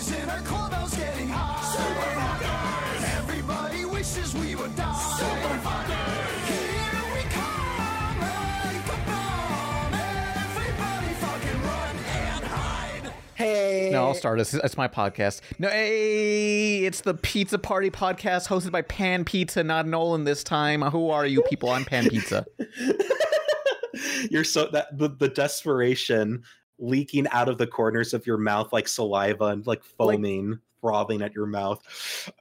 boys in our clubhouse getting high. Super fuckers. Everybody wishes we would die. Super fuckers. Here we come like a bomb. Everybody fucking run and hide. Hey. No, I'll start. It's, it's my podcast. No, hey, it's the Pizza Party podcast hosted by Pan Pizza, not Nolan this time. Who are you people? I'm Pan Pizza. You're so that the, the desperation leaking out of the corners of your mouth like saliva and like foaming, frothing at your mouth.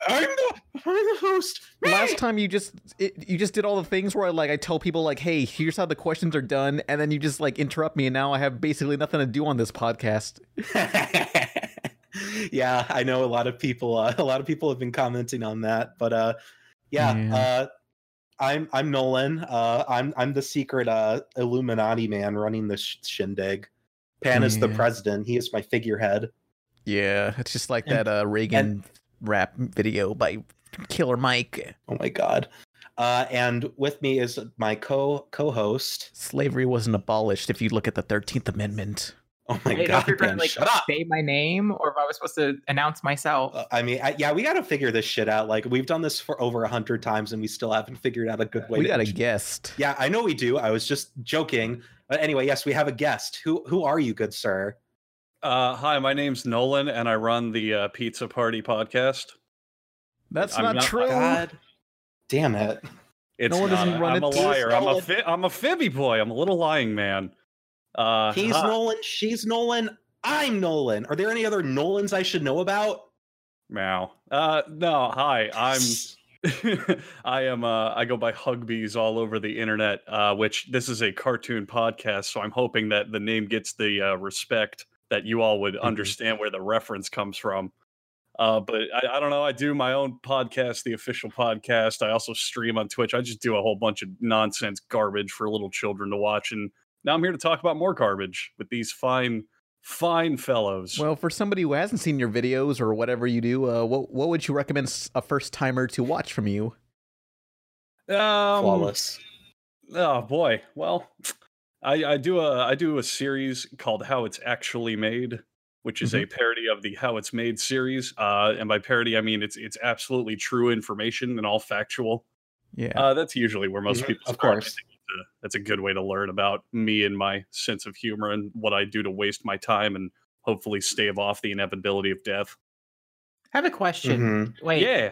I'm the I'm the host. Last time you just it, you just did all the things where I like I tell people like, hey, here's how the questions are done, and then you just like interrupt me, and now I have basically nothing to do on this podcast. yeah, I know a lot of people. Uh, a lot of people have been commenting on that, but uh, yeah, Yeah. uh, I'm I'm Nolan. Uh, I'm I'm the secret uh, Illuminati man running the sh- shindig. Pan is the president. He is my figurehead. Yeah, it's just like And- that uh, Reagan rap video by Killer Mike. Oh my god. Uh, and with me is my co co-host. Slavery wasn't abolished if you look at the Thirteenth Amendment. Oh my I god, if you're man, to like shut up. say my name or if I was supposed to announce myself. Uh, I mean, I, yeah, we got to figure this shit out. Like we've done this for over a hundred times, and we still haven't figured out a good way. We to got a int- guest. Yeah, I know we do. I was just joking. But anyway, yes, we have a guest. Who who are you, good sir? Uh, hi, my name's Nolan, and I run the uh, Pizza Party podcast. That's I'm not, not- true. God damn it. It's Nolan not doesn't a- run I'm it. a liar. I'm a fi- I'm a fibby boy. I'm a little lying man. Uh, He's hi- Nolan. She's Nolan. I'm Nolan. Are there any other Nolans I should know about? Meow. Uh, no, hi. I'm. I am. Uh, I go by Hugbees all over the internet. Uh, which this is a cartoon podcast, so I'm hoping that the name gets the uh, respect that you all would Mhm. understand where the reference comes from. Uh, but I, I don't know. I do my own podcast, the official podcast. I also stream on Twitch. I just do a whole bunch of nonsense garbage for little children to watch. And now I'm here to talk about more garbage with these fine, fine fellows. Well, for somebody who hasn't seen your videos or whatever you do, uh, what what would you recommend a first timer to watch from you? um, Flawless. Oh boy. Well, I, I do a I do a series called How It's Actually Made, which is a parody of the How It's Made series. Uh, and by parody, I mean it's it's absolutely true information and all factual. Yeah. Uh, that's usually where most Mhm, people of start. Course. Think it's a- That's a good way to learn about me and my sense of humor and what I do to waste my time and hopefully stave off the inevitability of death. I have a question. Mhm. Wait, Yeah.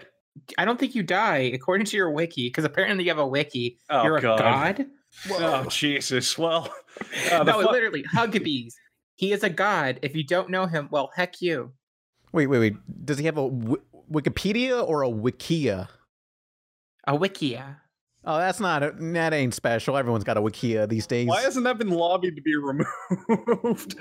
I don't think you die according to your wiki because apparently you have a wiki. Oh You're a god. god. Oh Jesus. Well. uh, the no, fu- literally, Hugbees. He is a god. If you don't know him, well, heck you. Wait, wait, wait. Does he have a w- Wikipedia or a Wikia? A wikia. Oh, that's not a, that ain't special. Everyone's got a Wikia these days. Why hasn't that been lobbied to be removed?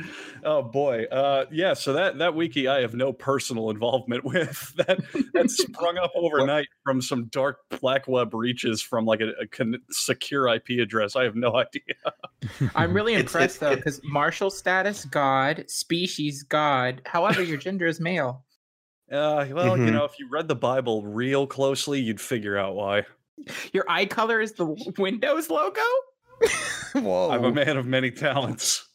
oh boy. Uh yeah, so that that wiki I have no personal involvement with. That that sprung up overnight from some dark black web reaches from like a, a con- secure IP address. I have no idea. I'm really impressed it's- though because martial status god, species god. However, your gender is male. Uh well, you Mhm. know, if you read the Bible real closely, you'd figure out why. Your eye color is the Windows logo. Whoa. I'm a man of many talents.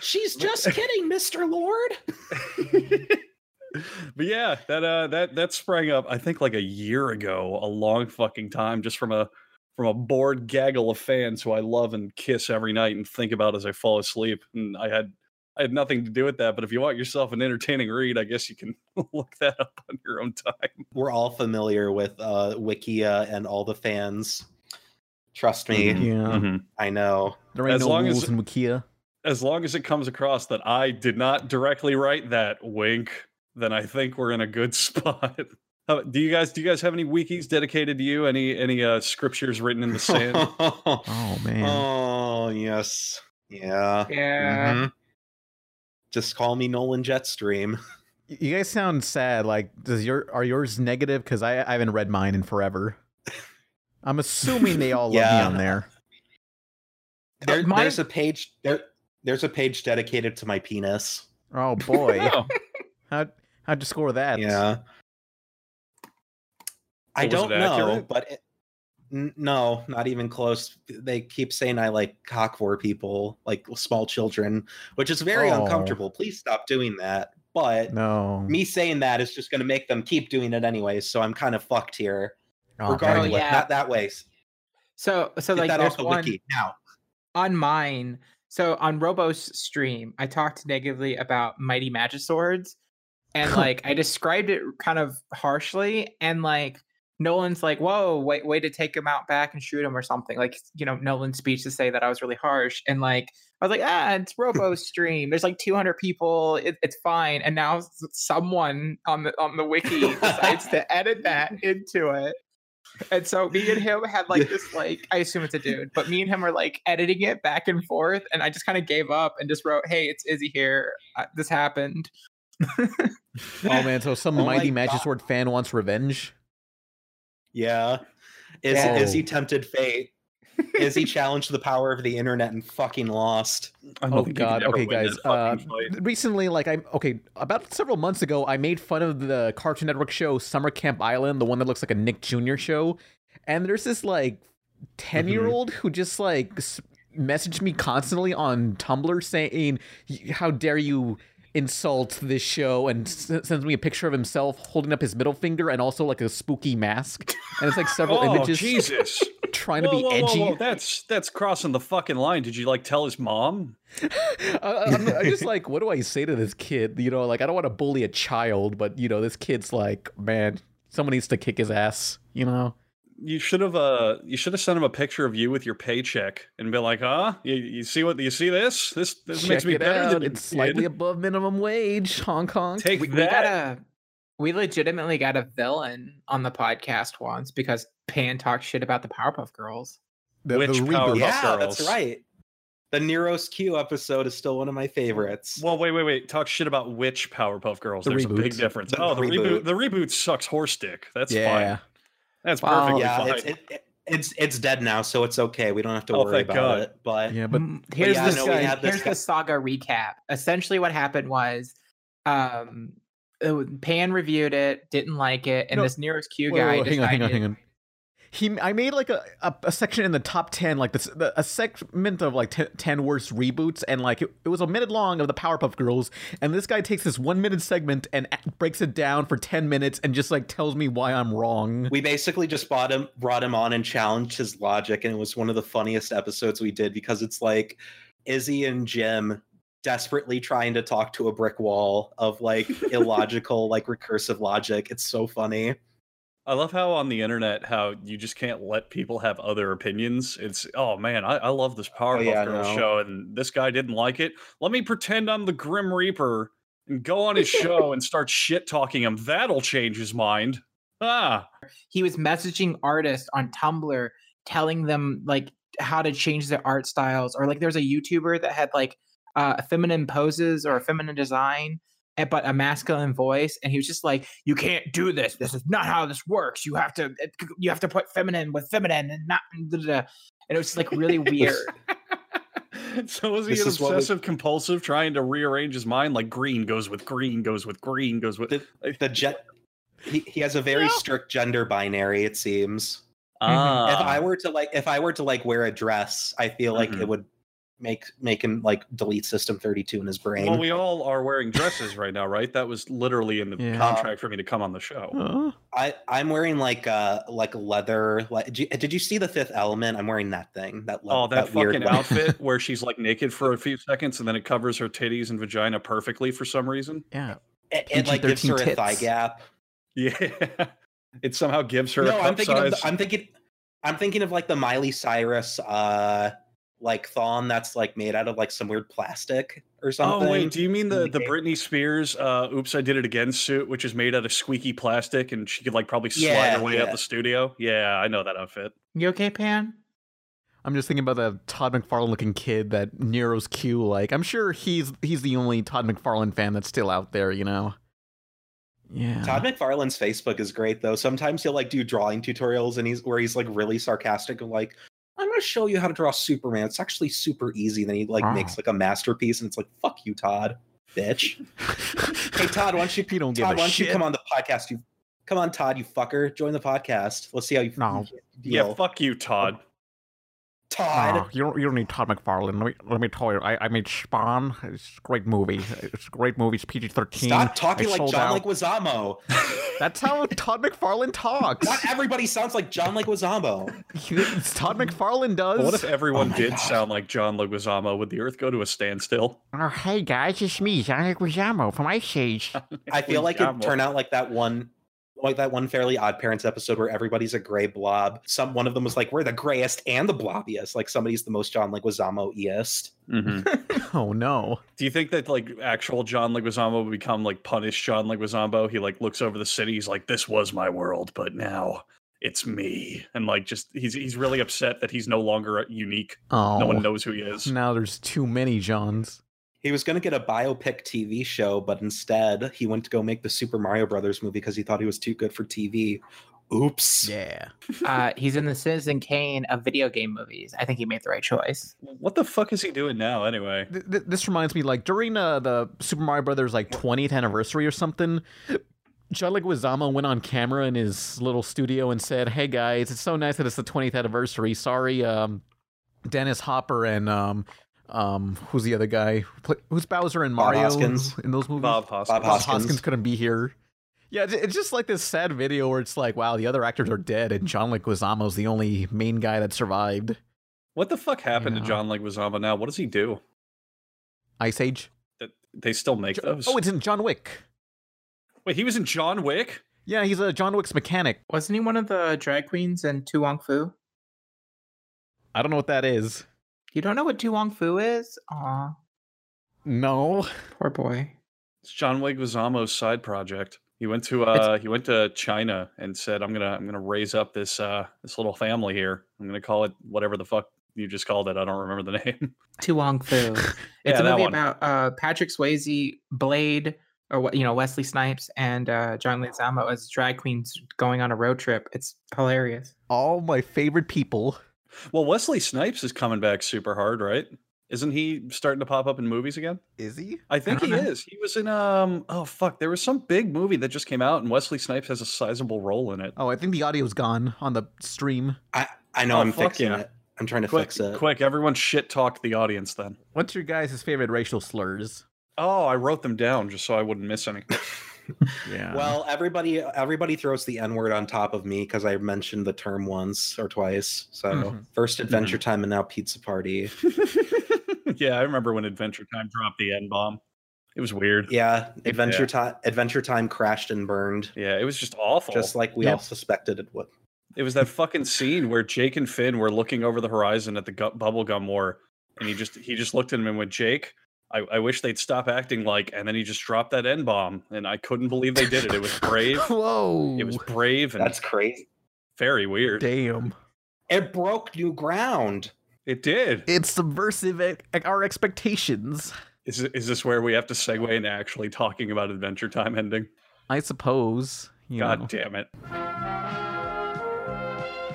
She's just kidding, Mr. Lord. but yeah, that uh that that sprang up I think like a year ago, a long fucking time just from a from a bored gaggle of fans who I love and kiss every night and think about as I fall asleep. And I had I had nothing to do with that, but if you want yourself an entertaining read, I guess you can look that up on your own time. We're all familiar with uh, Wikia and all the fans. Trust me, Mhm. yeah. I know. There ain't As no long as- in Wikia. As long as it comes across that I did not directly write that wink, then I think we're in a good spot. How- do you guys do you guys have any wikis dedicated to you? Any any uh scriptures written in the sand? Oh man. oh yes, yeah. Yeah. Mhm. Just call me Nolan Jetstream. You guys sound sad. Like, does your are yours negative? Because I, I haven't read mine in forever. I'm assuming they all love me on there. There, mine- There's a page. There, there's a page dedicated to my penis. Oh boy, Oh, how how'd you score that? Yeah. I So was don't know, accurate? but it, N- no, not even close. They keep saying I like cockvore people, like small children, which is very Oh. uncomfortable. Please stop doing that. But No. me saying that is just going to make them keep doing it anyway. So I'm kind of fucked here. Oh, Regardless, dang. yeah. not that way. So so Get like that there's the one wiki now. on mine. So on Robo's stream, I talked negatively about Mighty Magiswords, and like I described it kind of harshly, and like Nolan's like, "Whoa, wait, way to take him out back and shoot him or something." Like you know, Nolan's speech to say that I was really harsh, and like I was like, "Ah, it's Robo's stream. There's like 200 people. It, it's fine." And now someone on the on the wiki decides to edit that into it. And so me and him had like this like I assume it's a dude, but me and him are like editing it back and forth, and I just kind of gave up and just wrote, "Hey, it's Izzy here. Uh, this happened." Oh man, so some Oh mighty God. Magisword fan wants revenge. Yeah. Is Yeah. is he tempted fate? Is he challenged the power of the internet and fucking lost? I Oh god, okay guys. Uh, recently like I'm okay, about several months ago I made fun of the Cartoon Network show Summer Camp Island, the one that looks like a Nick Jr. show. And there's this like 10-year-old who just like messaged me constantly on Tumblr saying, "How dare you insult this show?" and s- sends me a picture of himself holding up his middle finger and also like a spooky mask. And it's like several Oh images Jesus! trying to Whoa, be whoa, whoa, edgy. whoa, That's that's crossing the fucking line. Did you like tell his mom? I, I'm, I'm just like, what do I say to this kid? You know, like I don't want to bully a child, but you know, this kid's like, man, someone needs to kick his ass. You know? You should have uh you should have sent him a picture of you with your paycheck and been like, huh? You, you see what you see this? This this Check makes me it better out. than you, It's slightly kid. above minimum wage. Hong Kong. Take we, we that. got a we legitimately got a villain on the podcast once because Pan talked shit about the Powerpuff Girls. the, Which the Powerpuff reboot. yeah, that's right. The Nero's Q episode is still one of my favorites. Well, wait, wait, wait. Talk shit about which Powerpuff Girls. The There's a big difference. The oh, the reboot. reboot. The reboot sucks horse dick. That's Yeah. fine. That's Wow. perfectly yeah, fine. it's it, it- it's it's dead now, so it's okay. We don't have to Oh, worry about God. it. But Yeah, but Mm, here's yeah, the no, we this here's the saga recap. Essentially, what happened was, um, Pan reviewed it, didn't like it, and No, this nearest Q Wait, guy wait, wait, hang on, hang on, hang on. He, I made like a, a, a section in the top 10, like this, the, a segment of like 10, 10 worst reboots, and like it, it was a minute long of the Powerpuff Girls. And this guy takes this one minute segment and breaks it down for 10 minutes and just like tells me why I'm wrong. we basically just brought him brought him on and challenged his logic, and it was one of the funniest episodes we did because it's like Izzy and Jim desperately trying to talk to a brick wall of like illogical, like recursive logic. It's so funny. I love how on the internet how you just can't let people have other opinions. It's oh man, I, I love this Powerpuff yeah, Girls no. show, and this guy didn't like it. Let me pretend I'm the Grim Reaper and go on his show and start shit talking him. That'll change his mind. Ah, he was messaging artists on Tumblr, telling them like how to change their art styles, or like there's a YouTuber that had like uh, feminine poses or a feminine design, but a masculine voice, and he was just like, "You can't do this. This is not how this works. You have to, you have to put feminine with feminine, and not." da, da, da." And it was like really weird. so was he This an is what we- obsessive compulsive trying to rearrange his mind? Like green goes with green, goes with green, goes with The, the jet. He, he has a very strict gender binary. It seems. ah. if I were to like, if I were to like wear a dress, I feel like Mhm. it would make make him like delete System Thirty Two in his brain. well, we all are wearing dresses right now, right? That was literally in the Yeah. contract for me to come on the show. Huh? I I'm wearing like uh like leather. Like, did you, did you see the Fifth Element? I'm wearing that thing. That le- Oh, that, weird fucking leather- outfit where she's like naked for a few seconds and then it covers her titties and vagina perfectly for some reason. Yeah. It, it like gives her PG-13 a thigh gap. Yeah. It somehow gives her No, a I'm cup thinking of size. the, I'm thinking I'm thinking of like the Miley Cyrus uh like thong that's like made out of like some weird plastic or something. Oh wait, do you mean the the Okay. Britney Spears uh oops I did it again suit which is made out of squeaky plastic and she could like probably slide Yeah, her way out the studio? Yeah, I know that outfit. you okay, Pan? I'm just thinking about that Todd McFarlane looking kid that Nero's Q like. I'm sure he's he's the only Todd McFarlane fan that's still out there, you know. Yeah. Todd McFarlane's Facebook is great though. Sometimes he'll like do drawing tutorials and he's where he's like really sarcastic and like, I'm gonna show you how to draw Superman. It's actually super easy. Then he like Wow. makes like a masterpiece and it's like, fuck you, Todd, bitch. hey Todd, why don't you You don't give Todd, a why don't you come on the podcast, you Come on, Todd, you fucker. Join the podcast. Let's see how you No. Yeah, fuck you, Todd. Todd. No, you don't. You don't need Todd McFarlane. Let me let me tell you. I, I made Spawn. It's a great movie. It's a great movie. It's PG thirteen. Stop talking I like John out. Leguizamo. That's how Todd McFarlane talks. Not everybody sounds like John Leguizamo. It's Todd McFarlane does. What if everyone Oh did God. sound like John Leguizamo? Would the Earth go to a standstill? Oh, hey guys, it's me, John Leguizamo from Ice Age. I feel like it turned out like that one like that one fairly odd parents episode where everybody's a gray blob. Some one of them was like, We're the grayest and the blobbiest. Like somebody's the most John Leguizamo-iest. Mhm. oh no. Do you think that like actual John Leguizamo would become like punished John Leguizamo? He like looks over the city. He's like, "This was my world, but now it's me," and like just he's he's really upset that he's no longer unique. Oh. No one knows who he is. Now there's too many Johns. He was gonna get a biopic TV show, but instead he went to go make the Super Mario Brothers movie because he thought he was too good for TV. Oops. Yeah. Uh, he's in the Citizen Kane of video game movies. I think he made the right choice. What the fuck is he doing now anyway? Th- th- this reminds me, like during uh, the Super Mario Brothers like 20th anniversary or something, John Leguizamo went on camera in his little studio and said, "Hey guys, it's so nice that it's the 20th anniversary. Sorry, um, Dennis Hopper and um, um, who's the other guy? Who pla- Who's Bowser and Bob Mario Hoskins. in those movies? Bob Hoskins. Bob Bob Hoskins. Hoskins couldn't be here. Yeah, it's- it's just like this sad video where it's like, wow, the other actors are dead, and John Leguizamo's the only main guy that survived. What the fuck happened Yeah. to John Leguizamo now? What does he do? Ice Age. That they still make those? Oh, it's in John Wick. Wait, he was in John Wick. Yeah, he's a John Wick's mechanic. Wasn't he one of the drag queens in To Wong Foo? I don't know what that is. You don't know what To Wong Foo is? Aw, No. poor boy. It's John Leguizamo's side project. He went to uh he went to China and said, "I'm gonna I'm gonna raise up this uh this little family here. I'm gonna call it whatever the fuck you just called it. I don't remember the name." To Wong Foo. It's Yeah, a movie one. about uh, Patrick Swayze, Blade, or what you know Wesley Snipes and uh, John Leguizamo as drag queens going on a road trip. It's hilarious. All my favorite people. Well, Wesley Snipes is coming back super hard, right? Isn't he starting to pop up in movies again? Is he? I think don't he know. is. He was in um oh fuck, there was some big movie that just came out and Wesley Snipes has a sizable role in it. Oh, I think the audio's gone on the stream. I, I know Oh, I'm fixing yeah. it. I'm trying to Quick, fix it. quick, everyone shit talk the audience then. What's your guys' favorite racial slurs? Oh, I wrote them down just so I wouldn't miss any. Yeah. Well, everybody everybody throws the N word on top of me because I mentioned the term once or twice. So Mhm. first Adventure Time and now Pizza Party. yeah, I remember when Adventure Time dropped the N bomb. It was weird. Yeah, Adventure Yeah. Time Adventure Time crashed and burned, Yeah, it was just awful. just like we Yep. all suspected it would. It was that fucking scene where Jake and Finn were looking over the horizon at the gu- bubblegum war, and he just he just looked at him and went, "Jake, I, I wish they'd stop acting like." And then he just dropped that n bomb, and I couldn't believe they did it. It was brave. Whoa. it was brave and That's crazy. very weird. damn. It broke new ground. It did. It's subversive at, at our expectations. Is is this where we have to segue into actually talking about Adventure Time ending? I suppose. You God know. damn it!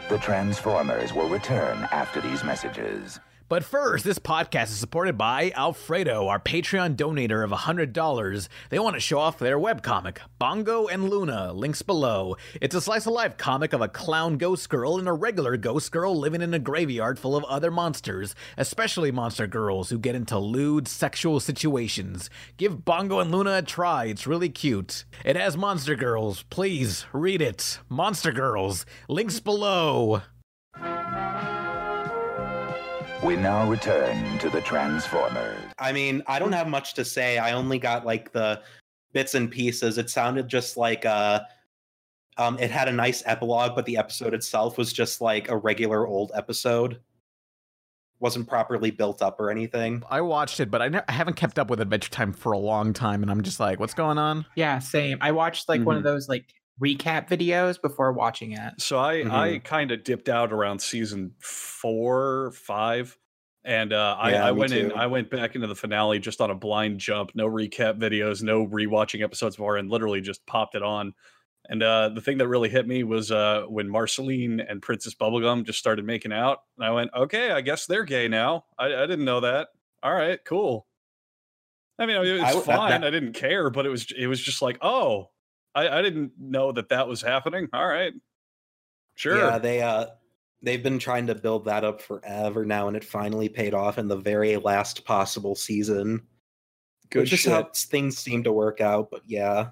The Transformers will return after these messages. But first, this podcast is supported by Alfredo, our Patreon donator of $100. They want to show off their webcomic, Bongo and Luna, links below. It's a slice of life comic of a clown ghost girl and a regular ghost girl living in a graveyard full of other monsters, especially monster girls who get into lewd sexual situations. Give Bongo and Luna a try, it's really cute. It has monster girls. Please read it. Monster girls. Links below. We now return to the Transformers. I mean, I don't have much to say. I only got like the bits and pieces. It sounded just like uh um it had a nice epilogue, but the episode itself was just like a regular old episode. Wasn't properly built up or anything. I watched it, but I, ne- I haven't kept up with Adventure Time for a long time, and I'm just like, what's going on? Yeah, same. I watched like one of those like recap videos before watching it. So I I Mhm. kind of dipped out around season four, five, and uh, I, Yeah, I me went in. I went back into the finale just on a blind jump, no recap videos, no rewatching episodes before, and literally just popped it on. And uh, the thing that really hit me was uh, when Marceline and Princess Bubblegum just started making out, and I went, "Okay, I guess they're gay now. I, I didn't know that. All right, cool." I mean, it was I w- that- fine. that- I didn't care, but it was it was just like, oh, I, I didn't know that that was happening. All right, sure. Yeah, they uh they've been trying to build that up forever now, and it finally paid off in the very last possible season. Good which is shit. how things seem to work out, but yeah.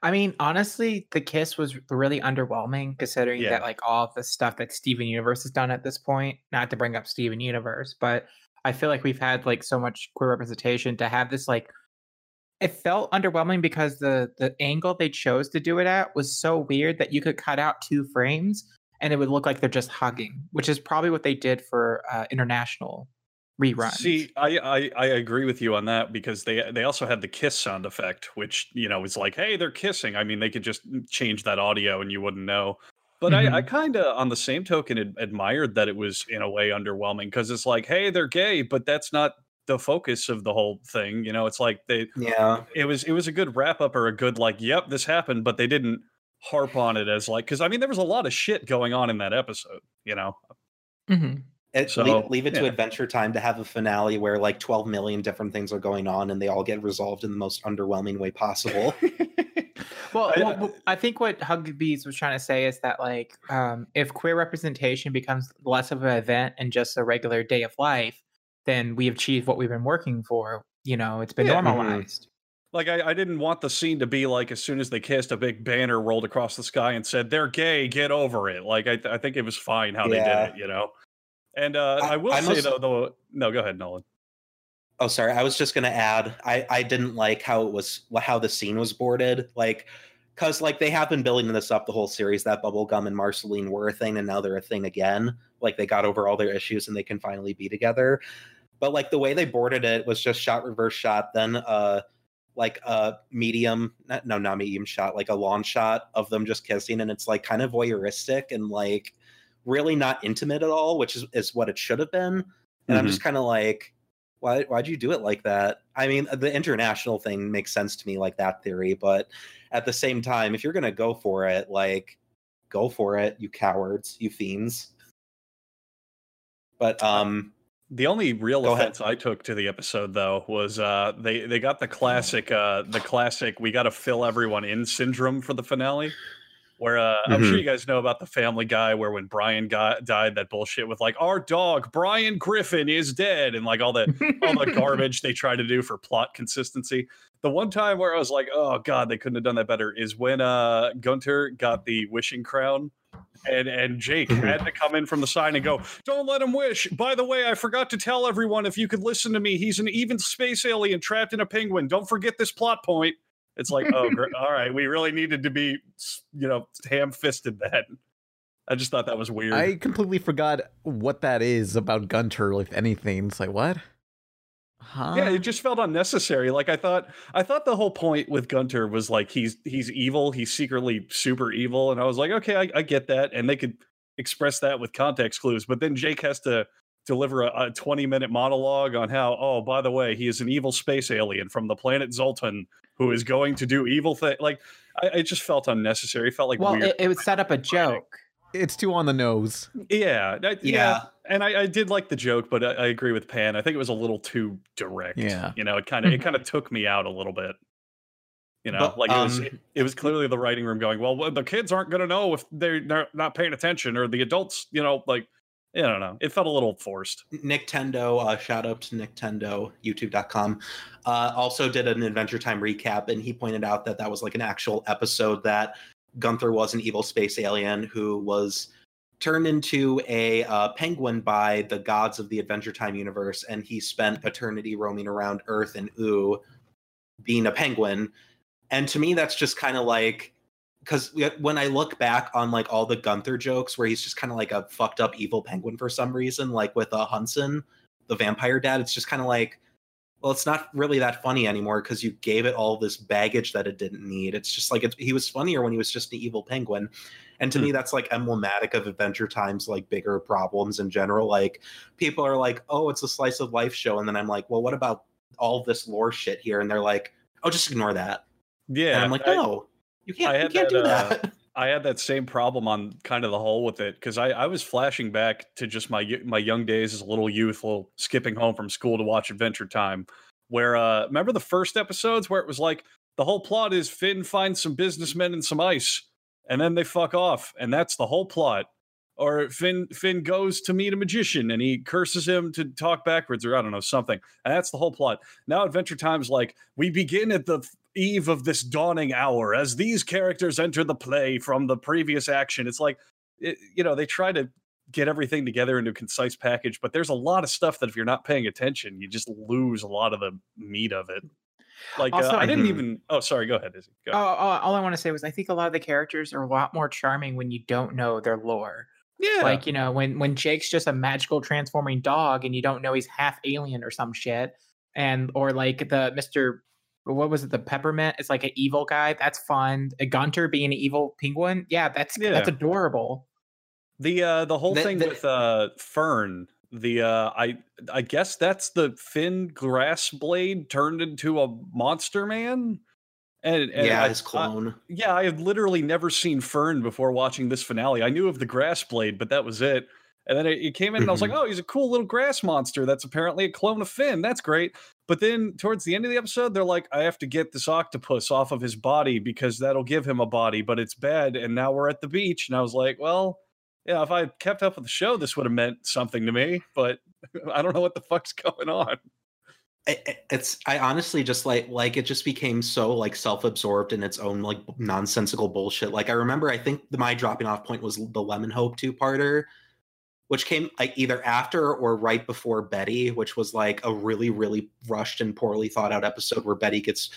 I mean, honestly, the kiss was really underwhelming considering Yeah. that like all the stuff that Steven Universe has done at this point. Not to bring up Steven Universe, but I feel like we've had like so much queer representation to have this like it felt underwhelming because the the angle they chose to do it at was so weird that you could cut out two frames and it would look like they're just hugging, which is probably what they did for uh, international reruns. See, I, I I agree with you on that because they they also had the kiss sound effect, which you know is like, hey, they're kissing. I mean, they could just change that audio and you wouldn't know. But I, I kind of, on the same token, ad- admired that it was in a way underwhelming because it's like, hey, they're gay, but that's not the focus of the whole thing. You know, it's like they Yeah. it was it was a good wrap up or a good like, yep, this happened, but they didn't harp on it as like because I mean there was a lot of shit going on in that episode. You know, Mhm. It, So, leave, leave it to. Adventure Time to have a finale where like 12 million different things are going on and they all get resolved in the most underwhelming way possible. Well, I- well, well, I think what Hugbees was trying to say is that like um, if queer representation becomes less of an event and just a regular day of life, then we achieve what we've been working for. You know, it's been Yeah. Mhm. normalized. Like I, I didn't want the scene to be like as soon as they kissed, a big banner rolled across the sky and said they're gay, get over it. Like I, th- I think it was fine how they did it, you know. And uh, I, I- will I say must- though, though, no, go ahead, Nolan. Oh, sorry. I was just gonna add. I I didn't like how it was how the scene was boarded. Like, cause like they have been building this up the whole series that Bubblegum and Marceline were a thing, and now they're a thing again. Like they got over all their issues and they can finally be together. But like the way they boarded it was just shot reverse shot, then uh like a medium not, no not medium shot like a long shot of them just kissing and it's like kind of voyeuristic and like really not intimate at all which is, is what it should have been. And i'm just kind of like why why'd you do it like that? I mean the international thing makes sense to me like that theory but at the same time if you're gonna go for it like go for it you cowards you fiends. But um The only real Go ahead. offense I took to the episode though was uh they they got the classic uh the classic we got to fill everyone in syndrome for the finale. Where uh, I'm sure Mhm. you guys know about the Family Guy, where when Brian got, died, that bullshit with like our dog Brian Griffin is dead, and like all the all the garbage they try to do for plot consistency. The one time where I was like, oh god, they couldn't have done that better is when uh Gunter got the wishing crown and and Jake Mhm. had to come in from the side and go, "Don't let him wish." By the way, I forgot to tell everyone if you could listen to me, he's an even space alien trapped in a penguin. Don't forget this plot point. It's like, oh, gr- all right, we really needed to be, you know, ham-fisted that. I just thought that was weird. I completely forgot what that is about Gunter, if anything. It's like, what? Huh? yeah, it just felt unnecessary. Like I thought, I thought the whole point with Gunter was like he's he's evil, he's secretly super evil, and I was like, okay, I, I get that, and they could express that with context clues. But then Jake has to deliver a, a twenty minute monologue on how, oh, by the way, he is an evil space alien from the planet Zoltan who is going to do evil things. Like I, it just felt unnecessary. It felt like well, it, it would set up a joke. It's too on the nose. yeah, I- yeah, Yeah. and I, I did like the joke, but I, I agree with Pan. I think it was a little too direct. Yeah. you know, it kind of it kind of took me out a little bit. You know, But, like it was um, it, it was clearly the writing room going, well, well, the kids aren't going to know if they're not- not paying attention, or the adults, you know, like I don't know. It felt a little forced. Nintendo, uh, shout out to Nintendo, youtube.com, uh, also did an Adventure Time recap, and he pointed out that that was like an actual episode that Gunter was an evil space alien who was turned into a uh, penguin by the gods of the Adventure Time universe, and he spent eternity roaming around Earth and Ooh being a penguin. And to me, that's just kind of like because when I look back on like all the Gunter jokes where he's just kind of like a fucked up evil penguin for some reason, like with uh, Hunson, the vampire dad, it's just kind of like, well, it's not really that funny anymore because you gave it all this baggage that it didn't need. It's just like it's, he was funnier when he was just an evil penguin, and to me, that's like emblematic of Adventure Time's like bigger problems in general. Like people are like, oh, it's a slice of life show, and then I'm like, well, what about all this lore shit here? And they're like, oh, just ignore that. Yeah, and I'm like, I- no, you can't, I you can't that, do uh, that. I had that same problem on kind of the whole with it because I, I was flashing back to just my my young days as a little youth, little skipping home from school to watch Adventure Time. Where uh, remember the first episodes where it was like the whole plot is Finn finds some businessmen and some ice, and then they fuck off, and that's the whole plot. Or Finn Finn goes to meet a magician and he curses him to talk backwards, or I don't know something, and that's the whole plot. Now Adventure Time's like we begin at the eve of this dawning hour as these characters enter the play from the previous action. It's like, it, you know, they try to get everything together into a concise package, but there's a lot of stuff that if you're not paying attention, you just lose a lot of the meat of it. Like Also, uh, I didn't Mhm. even. Oh, sorry. Go ahead, Izzy. Go. Oh, oh, all I want to say was I think a lot of the characters are a lot more charming when you don't know their lore. yeah. Like, you know, when when Jake's just a magical transforming dog and you don't know he's half alien or some shit. And or like the Mr. What was it? The peppermint? It's like an evil guy. That's fun. A Gunter being an evil penguin. Yeah, that's that's adorable. The uh the whole The- thing the- with uh Fern, the uh I I guess that's the Finn grass blade turned into a monster man. And, and yeah, I- his I- clone. yeah, I had literally never seen Fern before watching this finale. I knew of the grass blade, but that was it. And then it, it came in and I was like, Mm-hmm. oh, he's a cool little grass monster. That's apparently a clone of Finn. That's great. But then towards the end of the episode, they're like, I have to get this octopus off of his body because that'll give him a body, but it's bad. And now we're at the beach. And I was like, well, yeah, if I kept up with the show, this would have meant something to me, but I don't know what the fuck's going on. It's i honestly just like like it just became so like self-absorbed in its own like nonsensical bullshit like i remember i think my dropping off point was the lemon hope two-parter which came like either after or right before betty which was like a really really rushed and poorly thought out episode where betty gets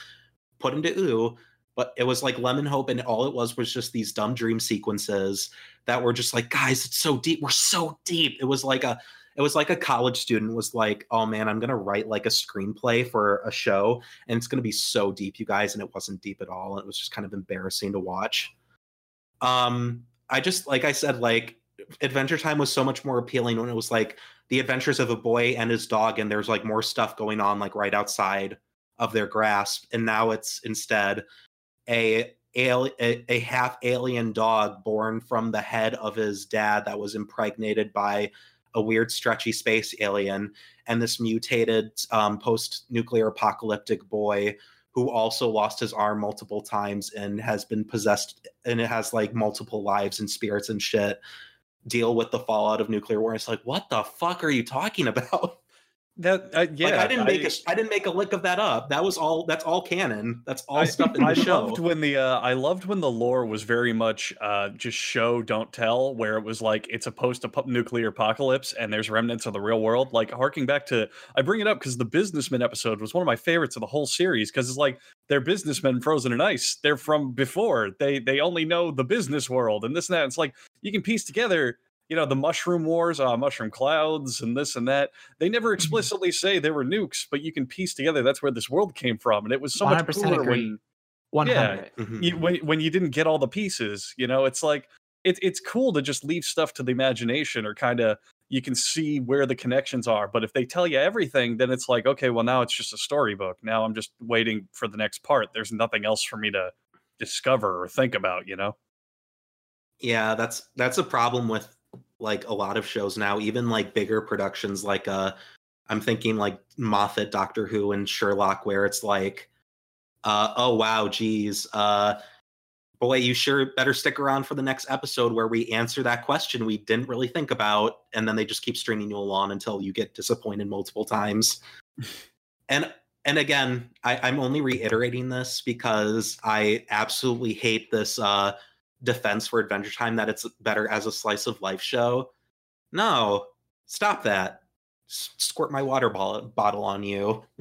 put into ooh but it was like lemon hope and all it was was just these dumb dream sequences that were just like guys it's so deep we're so deep it was like a it was like a college student was like, "Oh man, I'm gonna write like a screenplay for a show, and it's gonna be so deep, you guys." And it wasn't deep at all, and it was just kind of embarrassing to watch. Um, I just like I said, like Adventure Time was so much more appealing when it was like the adventures of a boy and his dog, and there's like more stuff going on like right outside of their grasp, and now it's instead a a, a half alien dog born from the head of his dad that was impregnated by a weird stretchy space alien and this mutated um, post-nuclear apocalyptic boy who also lost his arm multiple times and has been possessed and it has like multiple lives and spirits and shit deal with the fallout of nuclear war. It's like what the fuck are you talking about That uh, yeah, like i didn't make a I didn't make a lick of that up that was all that's all canon that's all stuff in the I show loved when the uh, I loved when the lore was very much uh, just show don't tell, where it was like it's a post-nuclear apocalypse and there's remnants of the real world. Like harking back to, I bring it up because the businessman episode was one of my favorites of the whole series because it's like they're businessmen frozen in ice. They're from before. They they only know the business world and this and that. It's like you can piece together. You know the mushroom wars, uh, mushroom clouds, and this and that. They never explicitly say they were nukes, but you can piece together that's where this world came from, and it was so much 100% cooler agree. when One Yeah. hundred. Mhm. you when when you didn't get all the pieces you know it's like it's it's cool to just leave stuff to the imagination or kind of you can see where the connections are but if they tell you everything then it's like okay well now it's just a storybook now i'm just waiting for the next part there's nothing else for me to discover or think about you know Yeah, that's that's a problem with like a lot of shows now, even like bigger productions like uh I'm thinking like Moffat, Doctor Who, and Sherlock, where it's like, uh, oh wow, geez, uh boy, you sure better stick around for the next episode where we answer that question we didn't really think about, and then they just keep stringing you along until you get disappointed multiple times. and and again, I, I'm only reiterating this because I absolutely hate this uh defense for Adventure Time that it's better as a slice of life show. No, stop that. S- squirt my water ball- bottle on you.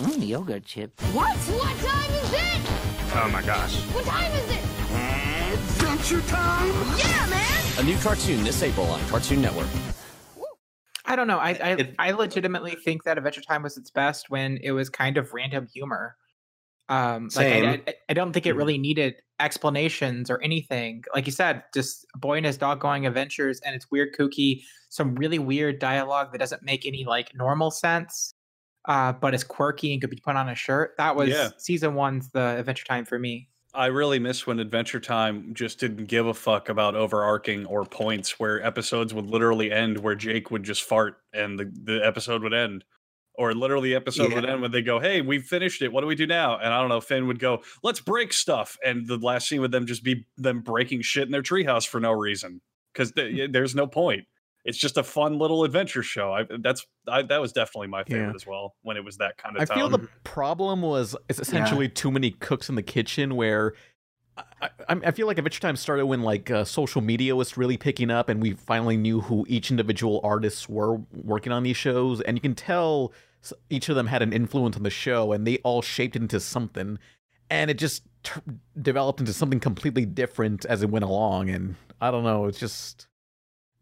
Mm, yogurt chip. What? What time is it? Oh my gosh. What time is it? Adventure time! Yeah, man! A new cartoon this April on Cartoon Network. I don't know. I I, It- I legitimately think that Adventure Time was its best when it was kind of random humor. Um, like I, Same. I, I don't think it Mhm. really needed explanations or anything. Like you said, just a boy and his dog going adventures, and it's weird, kooky, some really weird dialogue that doesn't make any like normal sense, uh, but it's quirky and could be put on a shirt. That was Yeah. season one's the Adventure Time for me. i really miss when adventure time just didn't give a fuck about overarching or points where episodes would literally end where jake would just fart and the, the episode would end Or literally, the episode would Yeah. end when they go, "Hey, we finished it. What do we do now?" And I don't know. Finn would go, "Let's break stuff," and the last scene would them just be them breaking shit in their treehouse for no reason because there's no point. It's just a fun little adventure show. I, that's I, that was definitely my favorite Yeah. as well when it was that kind of. I feel the problem was it's essentially too many cooks in the kitchen where I, I, I feel like Adventure Time started when like uh, social media was really picking up and we finally knew who each individual artists were working on these shows and you can tell s- each of them had an influence on the show and they all shaped it into something and it just t- developed into something completely different as it went along and I don't know it's just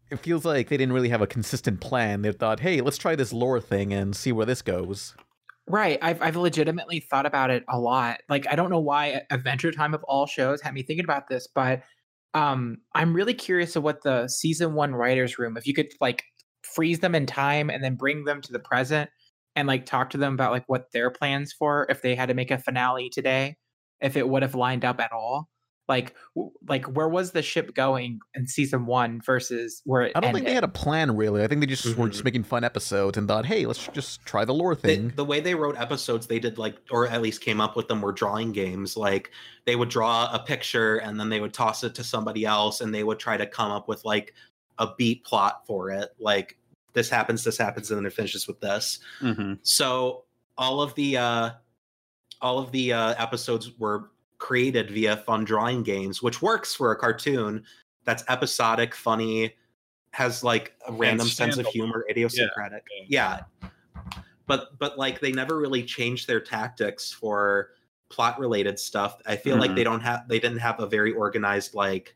it feels like they didn't really have a consistent plan they thought hey let's try this lore thing and see where this goes Right. I've I've legitimately thought about it a lot. Like I don't know why Adventure Time of all shows had me thinking about this, but um I'm really curious of what the season 1 writers room if you could like freeze them in time and then bring them to the present and like talk to them about like what their plans for if they had to make a finale today, if it would have lined up at all. Like w- like where was the ship going in season 1 versus where it I don't think they had a plan really. I think they just were mm-hmm. just making fun episodes and thought, "Hey, let's just try the lore They, thing." the way they wrote episodes, they did like, or at least came up with them, were drawing games. Like they would draw a picture and then they would toss it to somebody else, and they would try to come up with like a beat plot for it. Like this happens, this happens, and then it finishes with this. Mhm. So all of the uh, all of the uh, episodes were created via fun drawing games, which works for a cartoon that's episodic, funny, has like a random sense of humor, idiosyncratic. Yeah. But but like they never really changed their tactics for plot related stuff. I feel like Mhm. they don't have they didn't have a very organized like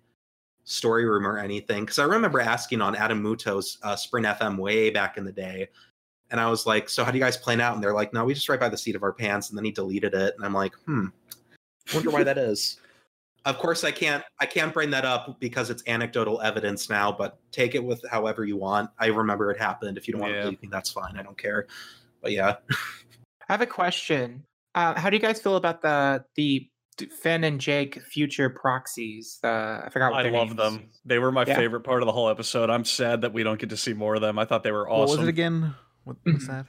story room or anything. Because I remember asking on Adam Muto's uh, Sprint FM way back in the day, and I was like, "So how do you guys plan out?" And they're like, "No, we just write by the seat of our pants." And then he deleted it, and I'm like, "Hmm, wonder why that is." Of course, I can't I can't bring that up because it's anecdotal evidence now. But take it with however you want. I remember it happened. If you don't want Yeah. to believe me, that's fine. I don't care. But yeah, I have a question. Uh, how do you guys feel about the the d- Finn and Jake future proxies? The I forgot. What I their love names. them. They were my Yeah. favorite part of the whole episode. I'm sad that we don't get to see more of them. I thought they were awesome. What was it again? What was that?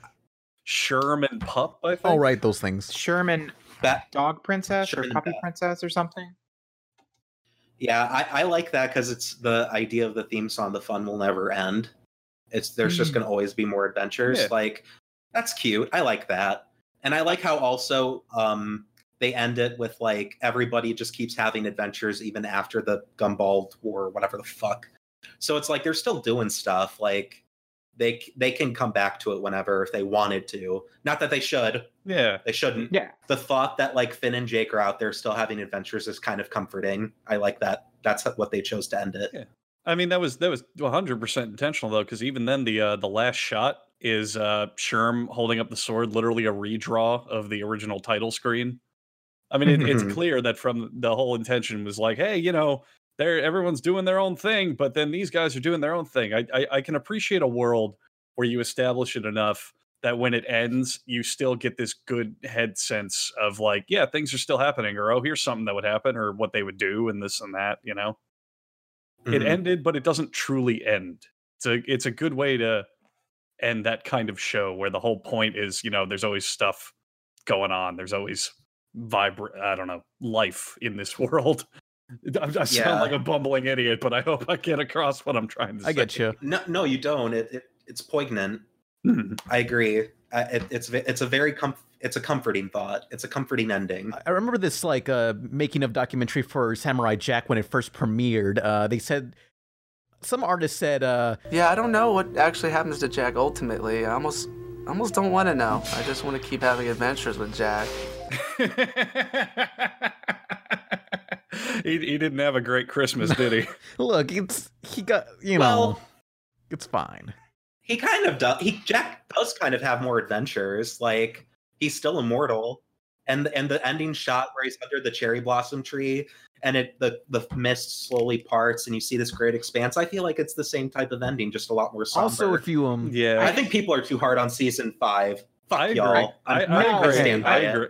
Sherm and Pup, I think. Oh, right, those things. Sherman Bat- Dog Princess Sherman or Puppy Bat. Princess or something. yeah, I, I like that because it's the idea of the theme song. The fun will never end. It's there's just Mm. going to always be more adventures. Yeah. Like that's cute. I like that, and I like how also um they end it with like everybody just keeps having adventures even after the Gumball War, or whatever the fuck. So it's like they're still doing stuff. Like they they can come back to it whenever if they wanted to. Not that they should. Yeah. They shouldn't. Yeah. The thought that like Finn and Jake are out there still having adventures is kind of comforting. I like that. That's what they chose to end it. Yeah. I mean, that was that was 100 percent intentional though, because even then, the uh, the last shot is uh, Sherm holding up the sword, literally a redraw of the original title screen. I mean, it, it's clear that from the whole intention was like, hey, you know, they're everyone's doing their own thing, but then these guys are doing their own thing. I, I I can appreciate a world where you establish it enough that when it ends, you still get this good head sense of like, yeah, things are still happening, or oh, here's something that would happen, or what they would do, and this and that, you know it Mhm. ended, but it doesn't truly end. It's a it's a good way to end that kind of show where the whole point is, you know, there's always stuff going on. There's always vibrant, I don't know, life in this world. I, I sound Yeah. like a bumbling idiot, but I hope I get across what I'm trying to I say. get you. No, no, you don't. It, it it's poignant. Mhm. I agree. I, it, it's it's a very com- it's a comforting thought. It's a comforting ending. I remember this like uh making of documentary for Samurai Jack when it first premiered. Uh they said some artist said uh Yeah, I don't know what actually happens to Jack ultimately. I almost almost don't want to know. I just want to keep having adventures with Jack. he, he didn't have a great Christmas, did he? look, it's he got you Well- know it's fine. He kind of does. He Jack does kind of have more adventures. Like he's still immortal, and and the ending shot where he's under the cherry blossom tree and it the the mist slowly parts and you see this great expanse. I feel like it's the same type of ending, just a lot more somber. Also if you um yeah. I think people are too hard on season five. Fuck I agree. y'all. I, I'm- I agree. stand by I it. agree.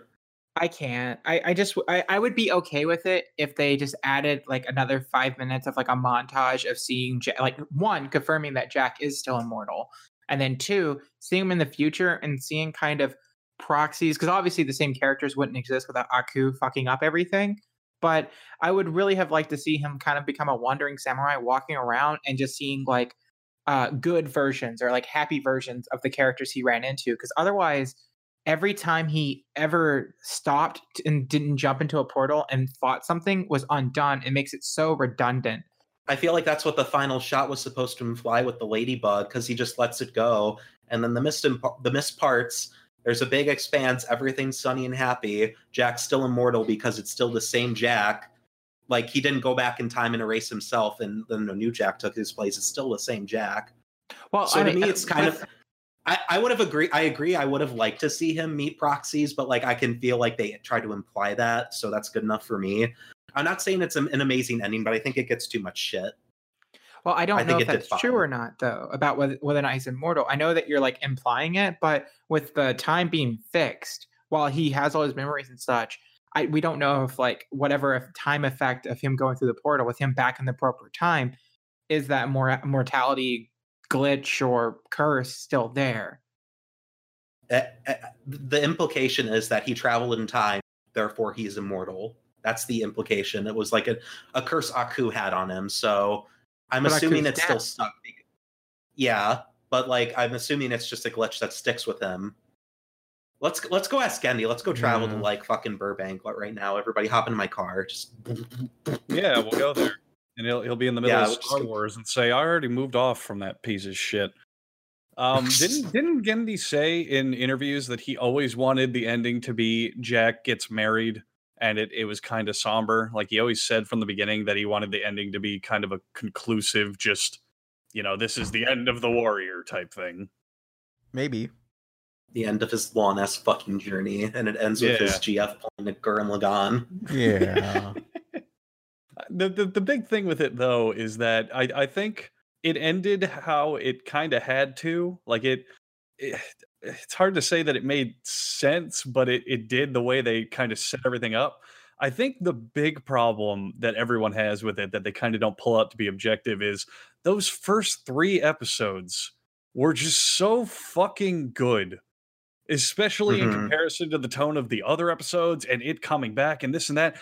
I can't. I, I just I, I would be okay with it if they just added like another five minutes of like a montage of seeing Jack, like one confirming that Jack is still immortal, And then two, seeing him in the future and seeing kind of proxies, because obviously the same characters wouldn't exist without Aku fucking up everything. But I would really have liked to see him kind of become a wandering samurai walking around and just seeing like uh, good versions or like happy versions of the characters he ran into. Because otherwise, every time he ever stopped and didn't jump into a portal and fought something was undone. It makes it so redundant. I feel like that's what the final shot was supposed to imply with the ladybug because he just lets it go, and then the missed imp- the missed parts. There's a big expanse. Everything's sunny and happy. Jack's still immortal because it's still the same Jack. Like he didn't go back in time and erase himself, and then a new Jack took his place. It's still the same Jack. Well, So I to mean, me, uh, it's kind but- of. I, I would have agreed. I agree. I would have liked to see him meet proxies, but like I can feel like they try to imply that, so that's good enough for me. I'm not saying it's an, an amazing ending, but I think it gets too much shit. Well, I don't I know if that's true or not, though, about whether whether or not he's immortal. I know that you're like implying it, but with the time being fixed, while he has all his memories and such, I we don't know if like whatever if time effect of him going through the portal with him back in the proper time is that more mortality glitch or curse still there. Uh, uh, the implication is that he traveled in time, therefore he's immortal. That's the implication. It was like a, a curse Aku had on him. So I'm But assuming Aku's it's still dead. stuck. Yeah, but like I'm assuming it's just a glitch that sticks with him. Let's let's go ask Genndy. Let's go travel to like fucking Burbank right now. Everybody hop in my car. Just Yeah, we'll go there. And he'll he'll be in the middle Yeah, of Star Wars and say, I already moved off from that piece of shit. Um, didn't didn't Genndy say in interviews that he always wanted the ending to be Jack gets married and it, it was kind of somber? Like he always said from the beginning that he wanted the ending to be kind of a conclusive, just you know, this is the end of the warrior type thing. Maybe. the end of his long ass fucking journey, and it ends with his GF pulling a Gurren Lagann. Yeah. The, the the big thing with it though is that I I think it ended how it kind of had to. Like it, it it's hard to say that it made sense, but it it did the way they kind of set everything up. I think the big problem that everyone has with it that they kind of don't pull out to be objective is those first 3 episodes were just so fucking good. Especially in Mhm. comparison to the tone of the other episodes and it coming back and this and that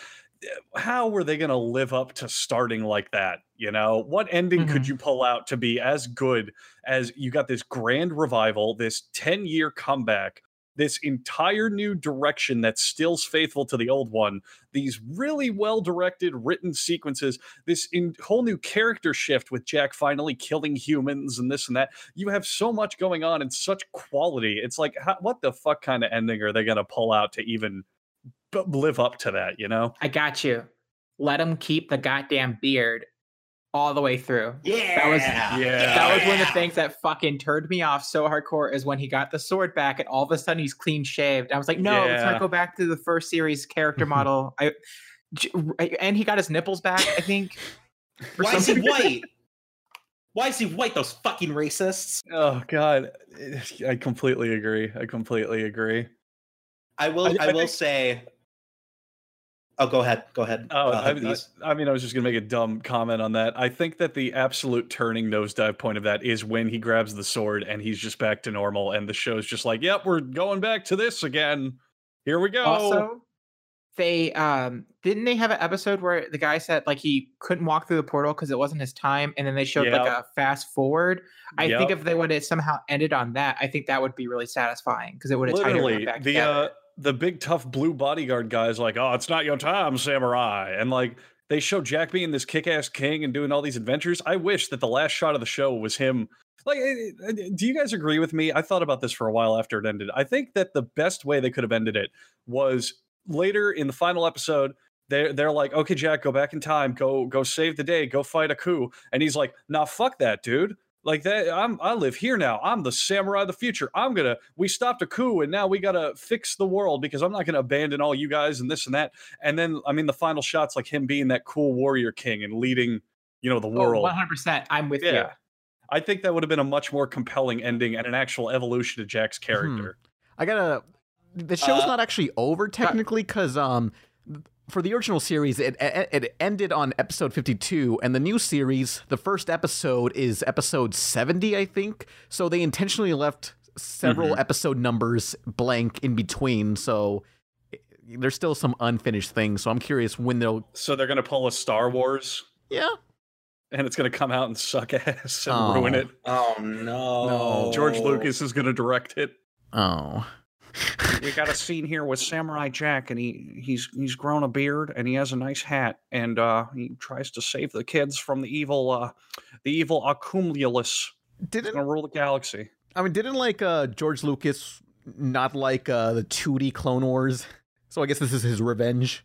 how were they going to live up to starting like that? You know, what ending could Mhm. you pull out to be as good as you got this grand revival, this 10 year comeback, this entire new direction that still's faithful to the old one, these really well directed written sequences, this in, whole new character shift with Jack finally killing humans and this and that. You have so much going on and such quality. It's like, how, what the fuck kind of ending are they going to pull out to even live up to that, you know? I got you. Let him keep the goddamn beard all the way through. Yeah, That was Yeah. that was one of the things that fucking turned me off so hardcore is when he got the sword back and all of a sudden he's clean shaved. I was like, no, let's not go back to the first series character model. I and he got his nipples back, I think. Why is he white? Why is he white? Those fucking racists. Oh god, I completely agree. I completely agree. I will. I- I, I will think- say. Oh, go ahead. Go ahead. Oh, Uh, I, I, I mean, I was just gonna make a dumb comment on that. I think that the absolute turning nosedive point of that is when he grabs the sword and he's just back to normal, and the show's just like, "Yep, we're going back to this again. Here we go." Also, they um didn't they have an episode where the guy said like he couldn't walk through the portal because it wasn't his time, and then they showed like a fast forward. I think if they would have somehow ended on that, I think that would be really satisfying because it would have tied everything literally back the together. uh the big tough blue bodyguard guy is like oh it's not your time samurai. And like they show jack being this kick-ass king and doing all these adventures. I wish that the last shot of the show was him. Like eh, eh, do you guys agree with me? I thought about this for a while after it ended. I think that the best way they could have ended it was later in the final episode they're, they're like okay jack go back in time. Go go save the day. Go fight Aku. And he's like nah fuck that dude like that i'm i live here now i'm the samurai of the future i'm gonna we stopped Aku and now we gotta fix the world because i'm not gonna abandon all you guys and this and that and then i mean the final shots like him being that cool warrior king and leading you know the world One hundred percent. I'm with you. yeah i think that would have been a much more compelling ending and an actual evolution of jack's character I gotta. The show's Uh, not actually over technically because um, for the original series, it, it it ended on episode 52, and the new series, the first episode is episode 70, I think. So they intentionally left several Mhm. episode numbers blank in between. So there's still some unfinished things. So I'm curious when they'll. So they're gonna pull a Star Wars, Yeah. and it's gonna come out and suck ass and ruin Oh. it. Oh no. No. George Lucas is gonna direct it. Oh. We got a scene here with Samurai Jack, and he he's he's grown a beard and he has a nice hat, and uh, he tries to save the kids from the evil uh, the evil Accumulus. Didn't rule the galaxy. I mean, didn't like uh, George Lucas not like uh, the 2D Clone Wars? So I guess this is his revenge.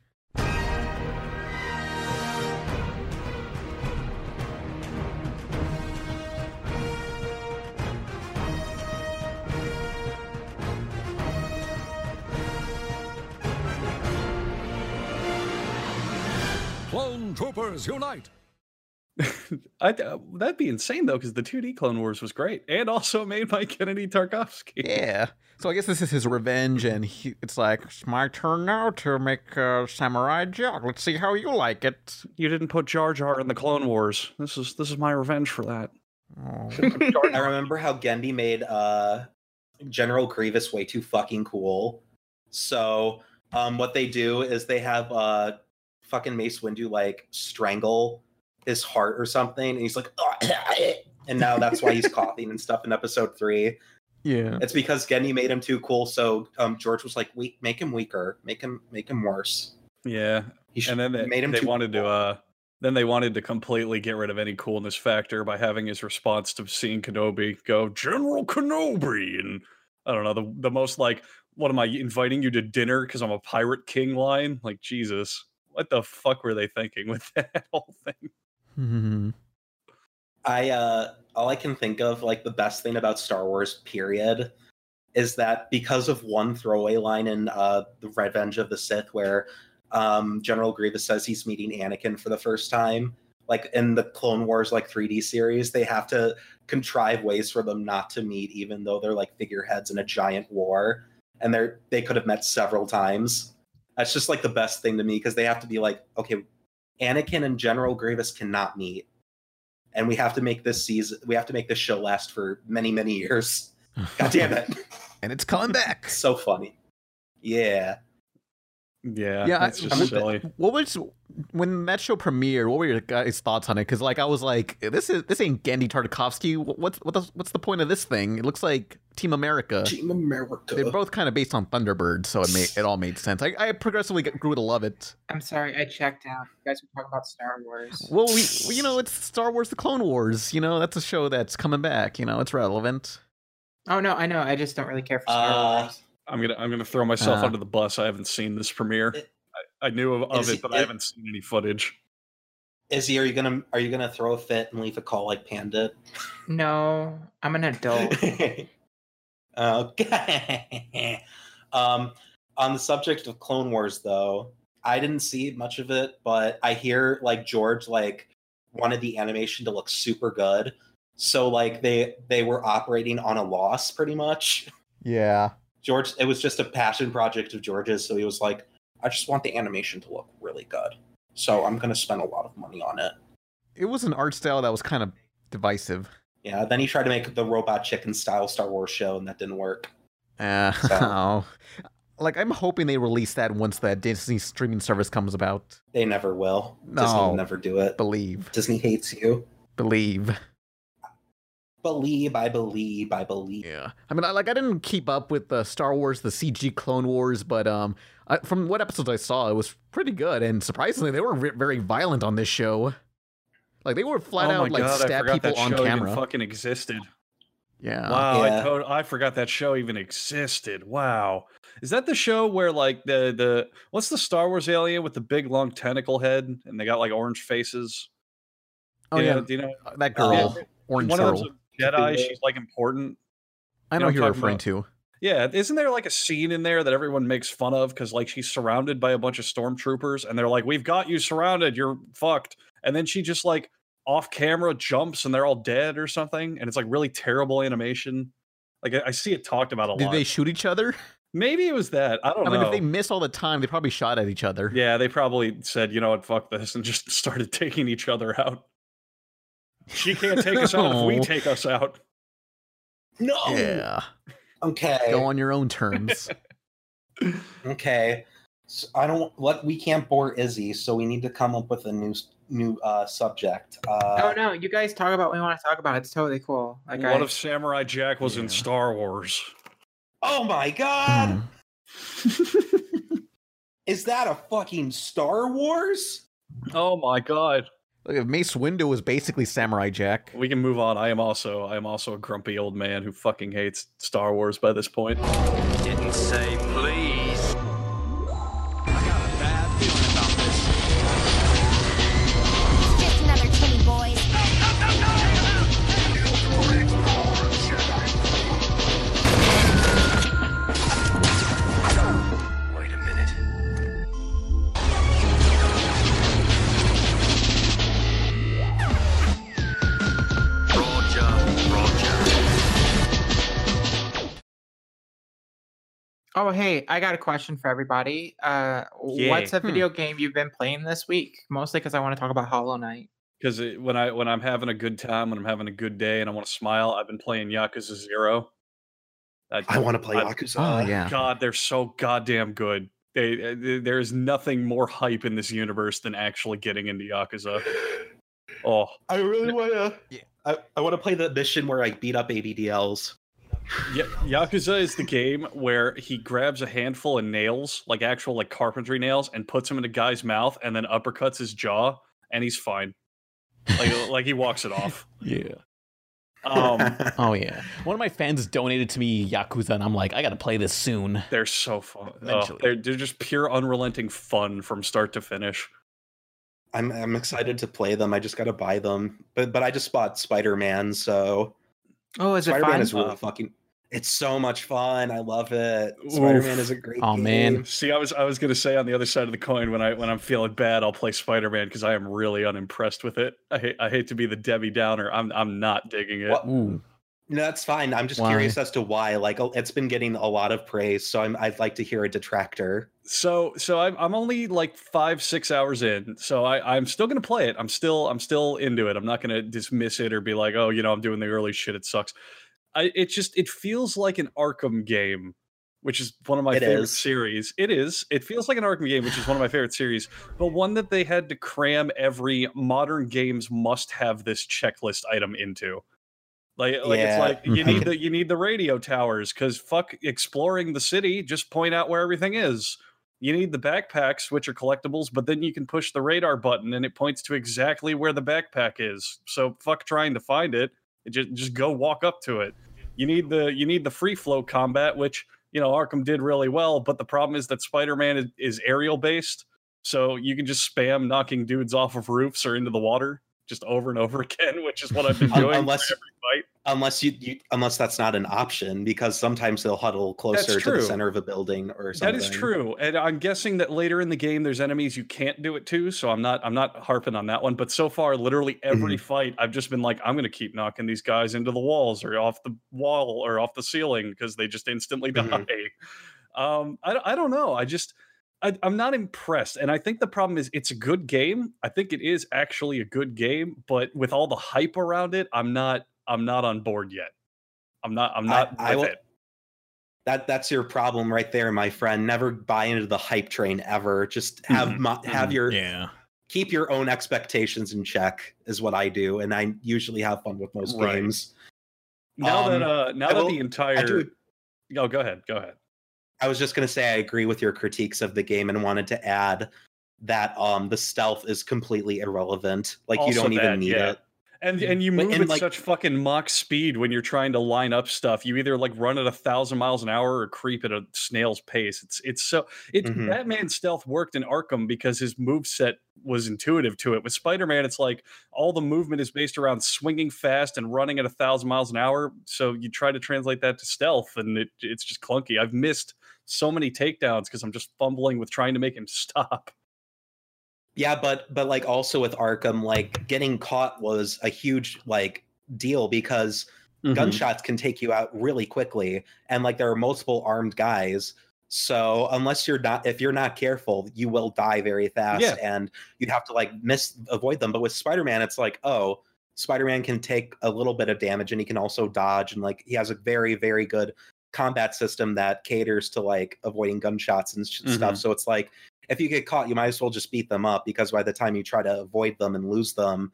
Clone Troopers unite! I, that'd be insane though, because the 2D Clone Wars was great, and also made by Genndy Tartakovsky. Yeah. So I guess this is his revenge, and he, it's like it's my turn now to make uh, Samurai Jack. Let's see how you like it. You didn't put Jar Jar in the Clone Wars. This is this is my revenge for that. Oh. I remember how Genndy made uh General Grievous way too fucking cool. So um what they do is they have uh fucking Mace Windu like strangle his heart or something, and he's like, and now that's why he's coughing and stuff in episode three. Yeah. It's because Genndy made him too cool, so um George was like, weak, make him weaker, make him make him worse. Yeah, He sh- and then they, made him they wanted to uh then they wanted to completely get rid of any coolness factor by having his response to seeing Kenobi go General Kenobi and I don't know the the most like what am I inviting you to dinner because I'm a pirate king line like Jesus what the fuck were they thinking with that whole thing Mhm. I uh all I can think of like the best thing about Star Wars period is that because of one throwaway line in uh the Revenge of the Sith where um General Grievous says he's meeting Anakin for the first time like in the Clone Wars like 3D series they have to contrive ways for them not to meet even though they're like figureheads in a giant war and they're they could have met several times. That's just like the best thing to me because they have to be like okay Anakin and General Grievous cannot meet and we have to make this season we have to make this show last for many many years. God damn it. And it's coming back. so funny. Yeah yeah Yeah, I- it's just I mean, silly What was when that show premiered? What were your guys' thoughts on it? Because like I was like, this is this ain't Genndy Tartakovsky. What- What's what the, what's the point of this thing? It looks like Team America. team america They're both kind of based on Thunderbird, so it made it all made sense. I, I progressively grew to love it. I'm sorry, I checked out. You guys were talking about Star Wars. Well, we you know it's Star Wars: The Clone Wars. You know that's a show that's coming back. You know it's relevant. Oh no, I know. I just don't really care for Star uh Wars. I'm gonna I'm gonna throw myself Uh. under the bus. I haven't seen this premiere. It- I, I knew of, of Is it it- but I haven't seen any footage. Izzy are you gonna are you gonna throw a fit and leave a call like panda? No, I'm an adult. okay. Um on the subject of clone wars though i didn't see much of it but i hear like george like wanted the animation to look super good. So like they they were operating on a loss pretty much. Yeah. George, it was just a passion project of George's, so he was like, I just want the animation to look really good. So I'm gonna spend a lot of money on it. It was an art style that was kind of divisive. Yeah, then he tried to make the robot chicken style Star Wars show and that didn't work. Uh, So- like I'm hoping they release that once that Disney streaming service comes about. They never will. Disney No. will never do it. Believe, Disney hates you. believe. Believe, I believe, I believe. Yeah, I mean, I, like I didn't keep up with the Star Wars, the CG Clone Wars, but um, I, from what episodes I saw, it was pretty good, and surprisingly, they were ve- very violent on this show. Like they were flat oh out my like god stab people that on show even camera. fucking existed Yeah. Wow, Yeah. I, tot- I forgot that show even existed. Wow, is that the show where like the the what's the Star Wars alien with the big long tentacle head and they got like orange faces? Oh You yeah, know- do you know that girl, Oh, Orange one of them's Girl. a Jedi? She's like important. I you know know who you're referring talking to. Yeah, isn't there like a scene in there that everyone makes fun of because like she's surrounded by a bunch of stormtroopers and they're like, "We've got you surrounded. You're fucked." And then she just like off camera jumps and they're all dead or something, and it's like really terrible animation. Like I, I see it talked about a Did lot. Did they shoot each other? Maybe it was that. I don't I mean, know. if they miss all the time, they probably shot at each other. Yeah, they probably said, you know what, fuck this, and just started taking each other out. She can't take us out if we take us out. No. Yeah. Okay. Go on your own terms. Okay. So I don't what we can't bore Izzy, so we need to come up with a new new uh subject. Uh oh no, you guys talk about what you want to talk about. It's totally cool. Like what I, if Samurai Jack was in Star Wars? Oh my god! Hmm. Is that a fucking Star Wars? Oh my god. Look, Mace Windu was basically Samurai Jack. We can move on. I am also I am also a grumpy old man who fucking hates Star Wars by this point. Didn't say Oh hey, I got a question for everybody. Uh, what's a Hmm. video game you've been playing this week? Mostly because I want to talk about Hollow Knight. Because when I when I'm having a good time, when I'm having a good day, and I want to smile, I've been playing Yakuza Zero. I want to play Yakuza. Oh, yeah. God, they're so goddamn good. They, uh, th- there is nothing more hype in this universe than actually getting into Yakuza. Oh, I really want to. I, I want to play the mission where I beat up ADDLs. Ya Yakuza is the game where he grabs a handful of nails, like actual like carpentry nails, and puts them in a guy's mouth, and then uppercuts his jaw, and he's fine. Like like he walks it off. Yeah. Um, Oh yeah. One of my fans donated to me Yakuza, and I'm like, I gotta play this soon. they're so fun. Oh, they're they're just pure unrelenting fun from start to finish. I'm I'm excited to play them. I just got to buy them, but but I just bought Spider Man, so Oh, is it Spider Man fun? is really Uh, fucking. It's so much fun. I love it. Spider Man is a great. Aw, man. See, I was I was gonna say on the other side of the coin when I when I'm feeling bad, I'll play Spider Man because I am really unimpressed with it. I hate I hate to be the Debbie Downer. I'm I'm not digging it. What- Ooh. No, that's fine. I'm just Why? curious as to why. Like, oh, it's been getting a lot of praise, so I'm, I'd like to hear a detractor. So so I'm I'm only like five six hours in, so I I'm still gonna play it. I'm still I'm still into it. I'm not gonna dismiss it or be like, oh, you know, I'm doing the early shit. It sucks. I it just it feels like an Arkham game, which is one of my It favorite is. series. It is. It feels like an Arkham game, which is one of my favorite series, but one that they had to cram every modern games must have this checklist item into. Like, like it's like you Mhm. need the you need the radio towers because fuck exploring the city. Just point out where everything is. You need the backpacks, which are collectibles, but then you can push the radar button and it points to exactly where the backpack is. So fuck trying to find it. It just just go walk up to it. You need the you need the free flow combat, which you know Arkham did really well, but the problem is that Spider-Man is, is aerial based, so you can just spam knocking dudes off of roofs or into the water just over and over again, which is what I've been doing unless- for every fight. Unless you, you, unless that's not an option, because sometimes they'll huddle closer to the center of a building or something. That is true, and I'm guessing that later in the game there's enemies you can't do it to. So I'm not I'm not harping on that one. But so far, literally every fight, I've just been like, I'm gonna keep knocking these guys into the walls or off the wall or off the ceiling because they just instantly die. Mhm. Um, I I don't know. I just I, I'm not impressed, and I think the problem is it's a good game. I think it is actually a good game, but with all the hype around it, I'm not I'm not on board yet. I'm not I'm not I with will- it. That that's your problem right there, my friend. Never buy into the hype train ever. Just have Mhm, mo- have mhm. your Yeah. keep your own expectations in check is what I do, and I usually have fun with most Right. games. Now that Um, uh now I that will- the entire do- oh go ahead go ahead. I was just gonna say I agree with your critiques of the game and wanted to add that um the stealth is completely irrelevant. Like you don't even that, need yeah. it. And and you move and, at like- such fucking Mach speed when you're trying to line up stuff. You either like run at a thousand miles an hour or creep at a snail's pace. It's it's so it Mhm. Batman stealth worked in Arkham because his move set was intuitive to it. With Spider Man, it's like all the movement is based around swinging fast and running at a thousand miles an hour. So you try to translate that to stealth, and it, it's just clunky. I've missed so many takedowns because I'm just fumbling with trying to make him stop. Yeah, but but like also with Arkham, like getting caught was a huge like deal because Mhm. gunshots can take you out really quickly and like there are multiple armed guys so unless you're not if you're not careful you will die very fast Yeah. and you have to like miss avoid them but with spider-man it's like oh spider-man can take a little bit of damage and he can also dodge and like he has a very very good combat system that caters to like avoiding gunshots and sh- stuff so it's like if you get caught you might as well just beat them up because by the time you try to avoid them and lose them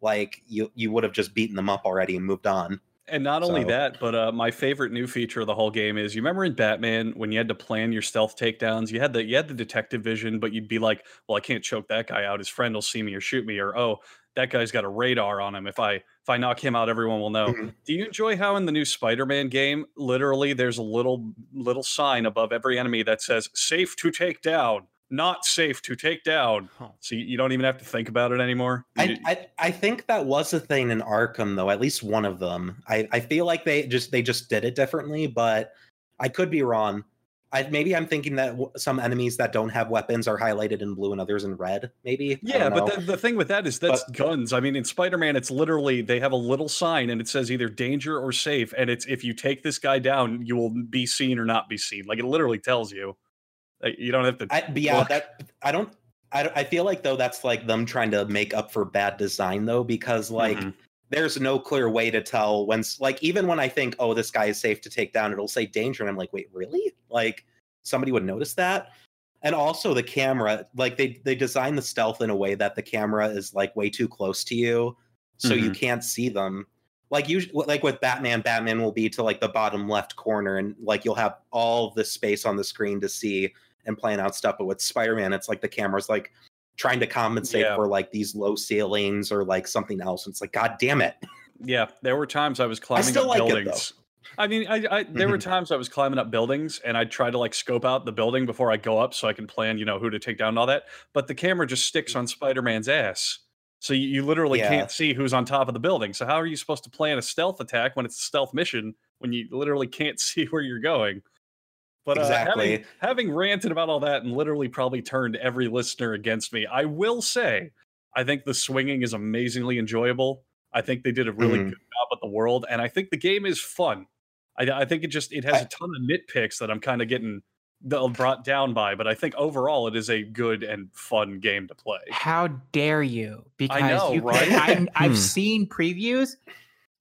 like you you would have just beaten them up already and moved on And not only that, but uh, my favorite new feature of the whole game is you remember in Batman when you had to plan your stealth takedowns, you had the you had the detective vision, but you'd be like, "Well, I can't choke that guy out. His friend will see me or shoot me," or "Oh, that guy's got a radar on him. If I if I knock him out, everyone will know." Mhm. Do you enjoy how in the new Spider-Man game, literally, there's a little little sign above every enemy that says "Safe to take down." Not safe to take down. So you you don't even have to think about it anymore. I, I I think that was a thing in Arkham though, at least one of them. I, I feel like they just they just did it differently, but I could be wrong. I maybe I'm thinking that w- some enemies that don't have weapons are highlighted in blue and others in red. Maybe. Yeah, but the, the thing with that is that's guns. I mean, in Spider Man, it's literally they have a little sign and it says either danger or safe. And it's if you take this guy down, you will be seen or not be seen. Like it literally tells you. Like, you don't have to. I, yeah, look. that I don't. I, I feel like though that's like them trying to make up for bad design though, because like Mhm. there's no clear way to tell when like even when I think oh this guy is safe to take down, it'll say danger, and I'm like wait really? Like somebody would notice that. And also the camera, like they they design the stealth in a way that the camera is like way too close to you, so you Mhm. can't see them. Like usually, like with Batman, Batman will be to like the bottom left corner, and like you'll have all the space on the screen to see and plan out stuff. But with Spider Man, it's like the camera's like trying to compensate Yeah. for like these low ceilings or like something else. And It's like, God damn it. Yeah, there were times I was climbing still up like it, buildings. I mean, I, I there were times I was climbing up buildings and I'd try to like scope out the building before I go up so I can plan, you know, who to take down and all that. But the camera just sticks on Spider Man's ass. So you, you literally Yeah. can't see who's on top of the building. So how are you supposed to plan a stealth attack when it's a stealth mission when you literally can't see where you're going? But uh, having, Exactly. having ranted about all that and literally probably turned every listener against me, I will say I think the swinging is amazingly enjoyable. I think they did a really Mhm. good job at the world, and I think the game is fun. I, I think it just it has a ton of nitpicks that I'm kind of getting the- brought down by, but I think overall it is a good and fun game to play. How dare you? Because I know, you right? I, I've Hmm. seen previews.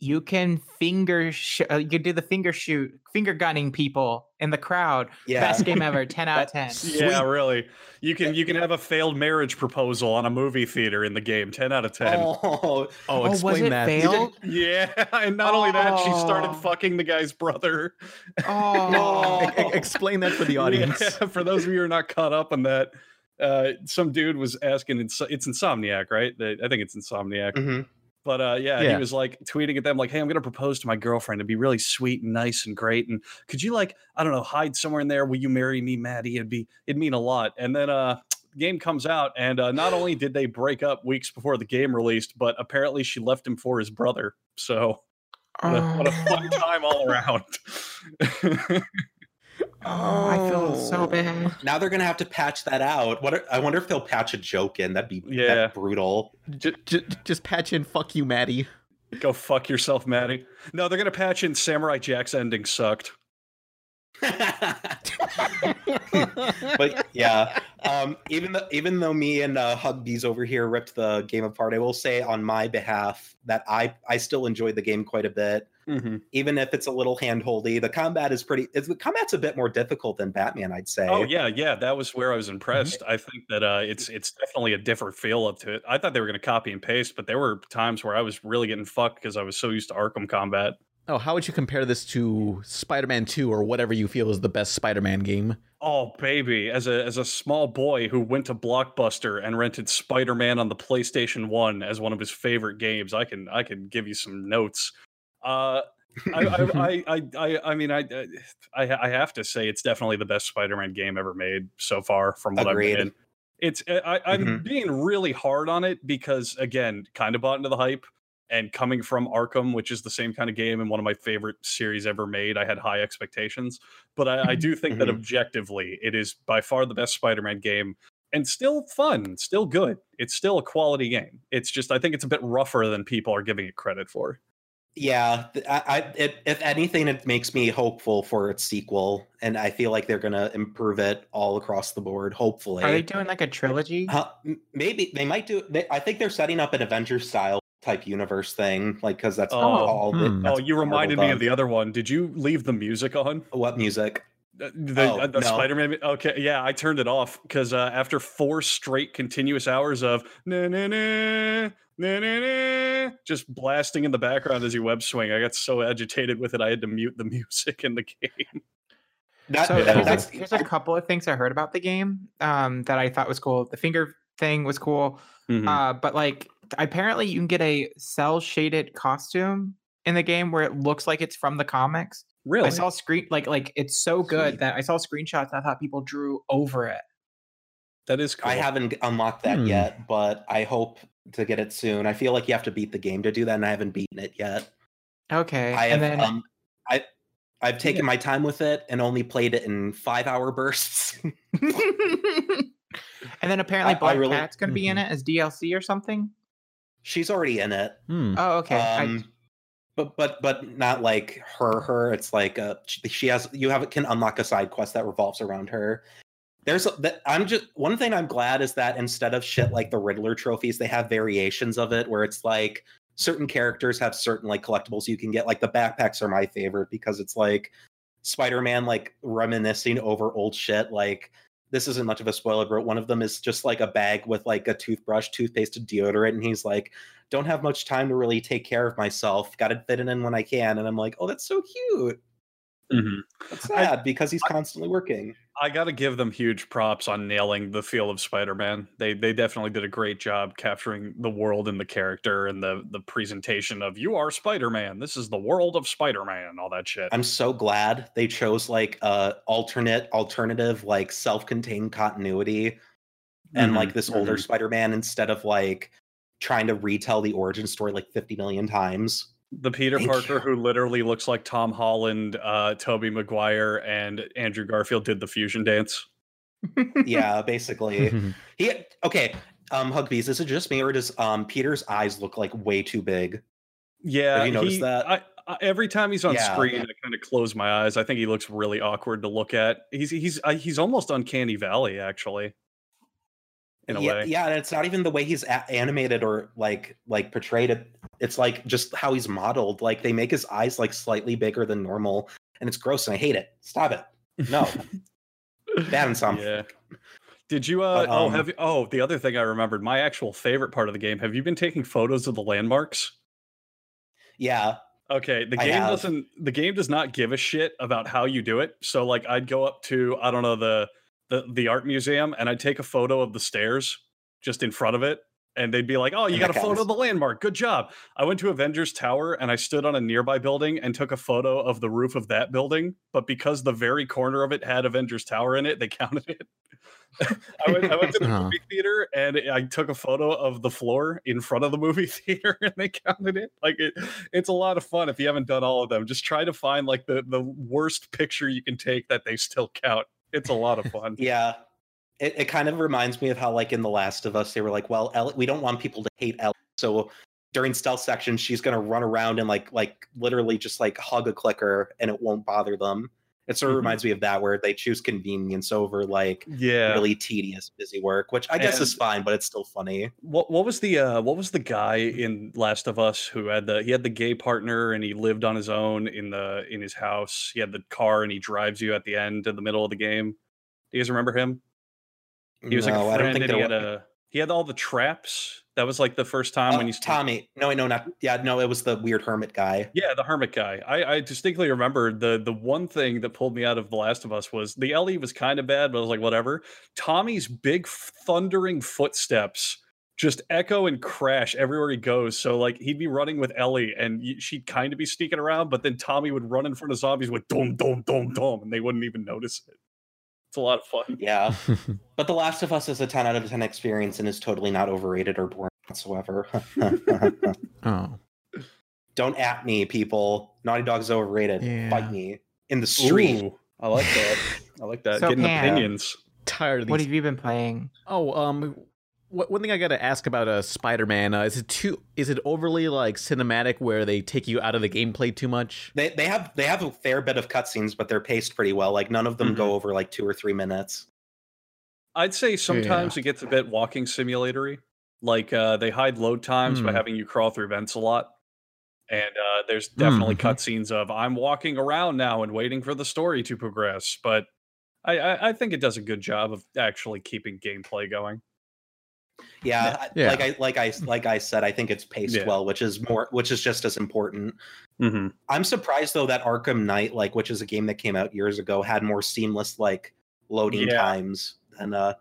You can finger sh- uh, you can do the finger shoot, finger gunning people in the crowd. Yeah. Best game ever. Ten out of ten. Yeah, Sweet. really. You can you can have a failed marriage proposal on a movie theater in the game. Ten out of ten. Oh, Oh, Oh, was explain it that. failed? Yeah, and not only that, she started Oh. fucking the guy's brother. Oh, E- e- explain that for the audience. Yeah, for those of you who are not caught up on that, uh, some dude was asking. It's, it's Insomniac, right? I think it's Insomniac. Mhm. But uh, yeah, Yeah. he was like tweeting at them, like, "Hey, I'm gonna propose to my girlfriend. It'd be really sweet and nice and great. And could you like, I don't know, hide somewhere in there? Will you marry me, Maddie? It'd be, it'd mean a lot." And then uh, game comes out, and uh, not only did they break up weeks before the game released, but apparently she left him for his brother. So what a, what a fun time all around. Oh, I feel so bad. now they're gonna have to patch that out. What? Are, I wonder if they'll patch a joke in. That'd be Yeah. that brutal. Just, just, just patch in "fuck you, Maddie." Go fuck yourself, Maddie. No, they're gonna patch in Samurai Jack's ending sucked. but yeah, um, even though even though me and uh, Hugbees over here ripped the game apart, I will say on my behalf that I I still enjoyed the game quite a bit, Mm-hmm. even if it's a little handholdy. The combat is pretty. It's, the combat's a bit more difficult than Batman, I'd say. Oh yeah, yeah, that was where I was impressed. I think that uh, it's it's definitely a different feel up to it. I thought they were going to copy and paste, but there were times where I was really getting fucked because I was so used to Arkham combat. Oh, how would you compare this to Spider-Man 2 or whatever you feel is the best Spider-Man game? Oh baby, as a as a small boy who went to Blockbuster and rented Spider Man on the PlayStation One as one of his favorite games, I can I can give you some notes. Uh, I, I, I, I, mean, I, I, I have to say it's definitely the best Spider-Man game ever made so far from what Agreed. I've been. It's I, I'm Mhm. being really hard on it because again, kind of bought into the hype and coming from Arkham, which is the same kind of game and one of my favorite series ever made, I had high expectations. But I, I do think that Mhm. objectively, it is by far the best Spider-Man game and still fun, still good. It's still a quality game. It's just I think it's a bit rougher than people are giving it credit for. Yeah, I, I it, if anything, it makes me hopeful for its sequel, and I feel like they're gonna improve it all across the board. Hopefully, Are they doing like a trilogy? Uh, maybe they might do. They, I think they're setting up an Avengers style type universe thing, like because that's Oh, all. the- hmm. that's Oh, you reminded me of does. the other one. Did you leave the music on? what music? Uh, The, Oh, uh, the no. Spider-Man. Okay, yeah, I turned it off because uh, after four straight continuous hours of na na na just blasting in the background as you web swing, I got so agitated with it I had to mute the music in the game. That, So that- here's, a, here's a couple of things I heard about the game um, that I thought was cool. The finger thing was cool, Mhm. uh, but like apparently you can get a cel shaded costume in the game where it looks like it's from the comics. really? I saw screen like like it's so good Sweet. that I saw screenshots. And I thought people drew over it. that is cool. I haven't unlocked that Hmm. yet, but I hope to get it soon. I feel like you have to beat the game to do that, and I haven't beaten it yet. Okay, I have and then um, I I've taken my time with it and only played it in five hour bursts. and then apparently I- I Black really- Cat's going to be in it as DLC or something. She's already in it. Hmm. Oh, okay. I- Um, but but but not like her her. It's like uh she, she has you have can unlock a side quest that revolves around her. There's that I'm just one thing I'm glad is that instead of shit like the Riddler trophies, they have variations of it where it's like certain characters have certain like collectibles you can get. Like the backpacks are my favorite because it's like Spider-Man like reminiscing over old shit. Like this isn't much of a spoiler, but one of them is just like a bag with like a toothbrush, toothpaste, and deodorant, and he's like, "Don't have much time to really take care of myself. Got to fit it in when I can." And I'm like, "Oh, that's so cute." Mhm. That's I- sad because he's constantly working. I got to give them huge props on nailing the feel of Spider-Man. They they definitely did a great job capturing the world and the character and the the presentation of you are Spider-Man. This is the world of Spider-Man. All that shit. I'm so glad they chose like a alternate, alternative, like self-contained continuity, and Mhm, like this older mhm. Spider-Man instead of like trying to retell the origin story like 50 million times. The Peter Thank Parker you. who literally looks like Tom Holland, uh, Tobey Maguire, and Andrew Garfield did the fusion dance. yeah, basically. he okay. Um, Hugbees, is it just me or does um Peter's eyes look like way too big? Yeah, you noticed he- that? I, I, every time he's on Yeah. screen, I kind of close my eyes. I think he looks really awkward to look at. He's he's I, he's almost uncanny valley actually. In a yeah, way, yeah, and it's not even the way he's a- animated or like like portrayed it. It's like just how he's modeled. Like they make his eyes like slightly bigger than normal, and it's gross, and I hate it. Stop it. No, bad and some. Yeah. Did you? Uh, But, oh, um, have you? Oh, the other thing I remembered. My actual favorite part of the game. Have you been taking photos of the landmarks? Yeah, Okay, the game doesn't. The game does not give a shit about how you do it. So, like, I'd go up to I don't know the the the art museum and I'd take a photo of the stairs just in front of it, and they'd be like, "Oh, you And got a that photo of the landmark. Good job." I went to Avengers Tower and I stood on a nearby building and took a photo of the roof of that building. But because the very corner of it had Avengers Tower in it, they counted it. I went, I went to the Huh. movie theater and I took a photo of the floor in front of the movie theater and they counted it. Like it, it's a lot of fun if you haven't done all of them. Just try to find like the the worst picture you can take that they still count. It's a lot of fun. yeah. It, it kind of reminds me of how like in The Last of Us, they were like, "Well, Ellie, we don't want people to hate Ellie, so." During stealth section, she's gonna run around and like like literally just like hug a clicker and it won't bother them. It sort of Mhm. reminds me of that where they choose convenience over like Yeah. really tedious busy work, which I guess is fine, but it's still funny. What what was the uh what was the guy in Last of Us who had the he had the gay partner and he lived on his own in the in his house. He had the car and he drives you at the end in the middle of the game. Do you guys remember him? He was like No, a I friend don't think and he had a he had all the traps. That was like the first time Uh, when you Tommy. No, no, not yeah. No, it was the weird hermit guy. Yeah, the hermit guy. I, I distinctly remember the the one thing that pulled me out of The Last of Us was the Ellie was kind of bad, but I was like, whatever. Tommy's big thundering footsteps just echo and crash everywhere he goes. So like he'd be running with Ellie and she'd kind of be sneaking around, but then Tommy would run in front of zombies with dom dom dom dom, and they wouldn't even notice it. It's a lot of fun. Yeah, but The Last of Us is a ten out of ten experience and is totally not overrated or boring whatsoever. oh. Don't at me, people. Naughty Dog is overrated. Yeah. Fight me in the street. Ooh, I like that. I like that. So, Getting Pam, opinions. Tired of these. What have you been playing? Oh, um, What, one thing I gotta ask about uh, Spider-Man uh, is it too is it overly like cinematic where they take you out of the gameplay too much? They they have they have a fair bit of cutscenes, but they're paced pretty well. Like none of them go over like two or three minutes. I'd say sometimes it gets a bit walking simulatory. Like uh, they hide load times by Hmm. having you crawl through vents a lot. And uh, there's definitely Mhm. cutscenes of I'm walking around now and waiting for the story to progress. But I, I, I think it does a good job of actually keeping gameplay going. Yeah, Yeah. like I like I like I said, I think it's paced Yeah. well, which is more which is just as important. Mm-hmm. I'm surprised though that Arkham Knight, like which is a game that came out years ago, had more seamless like loading Yeah. times than uh,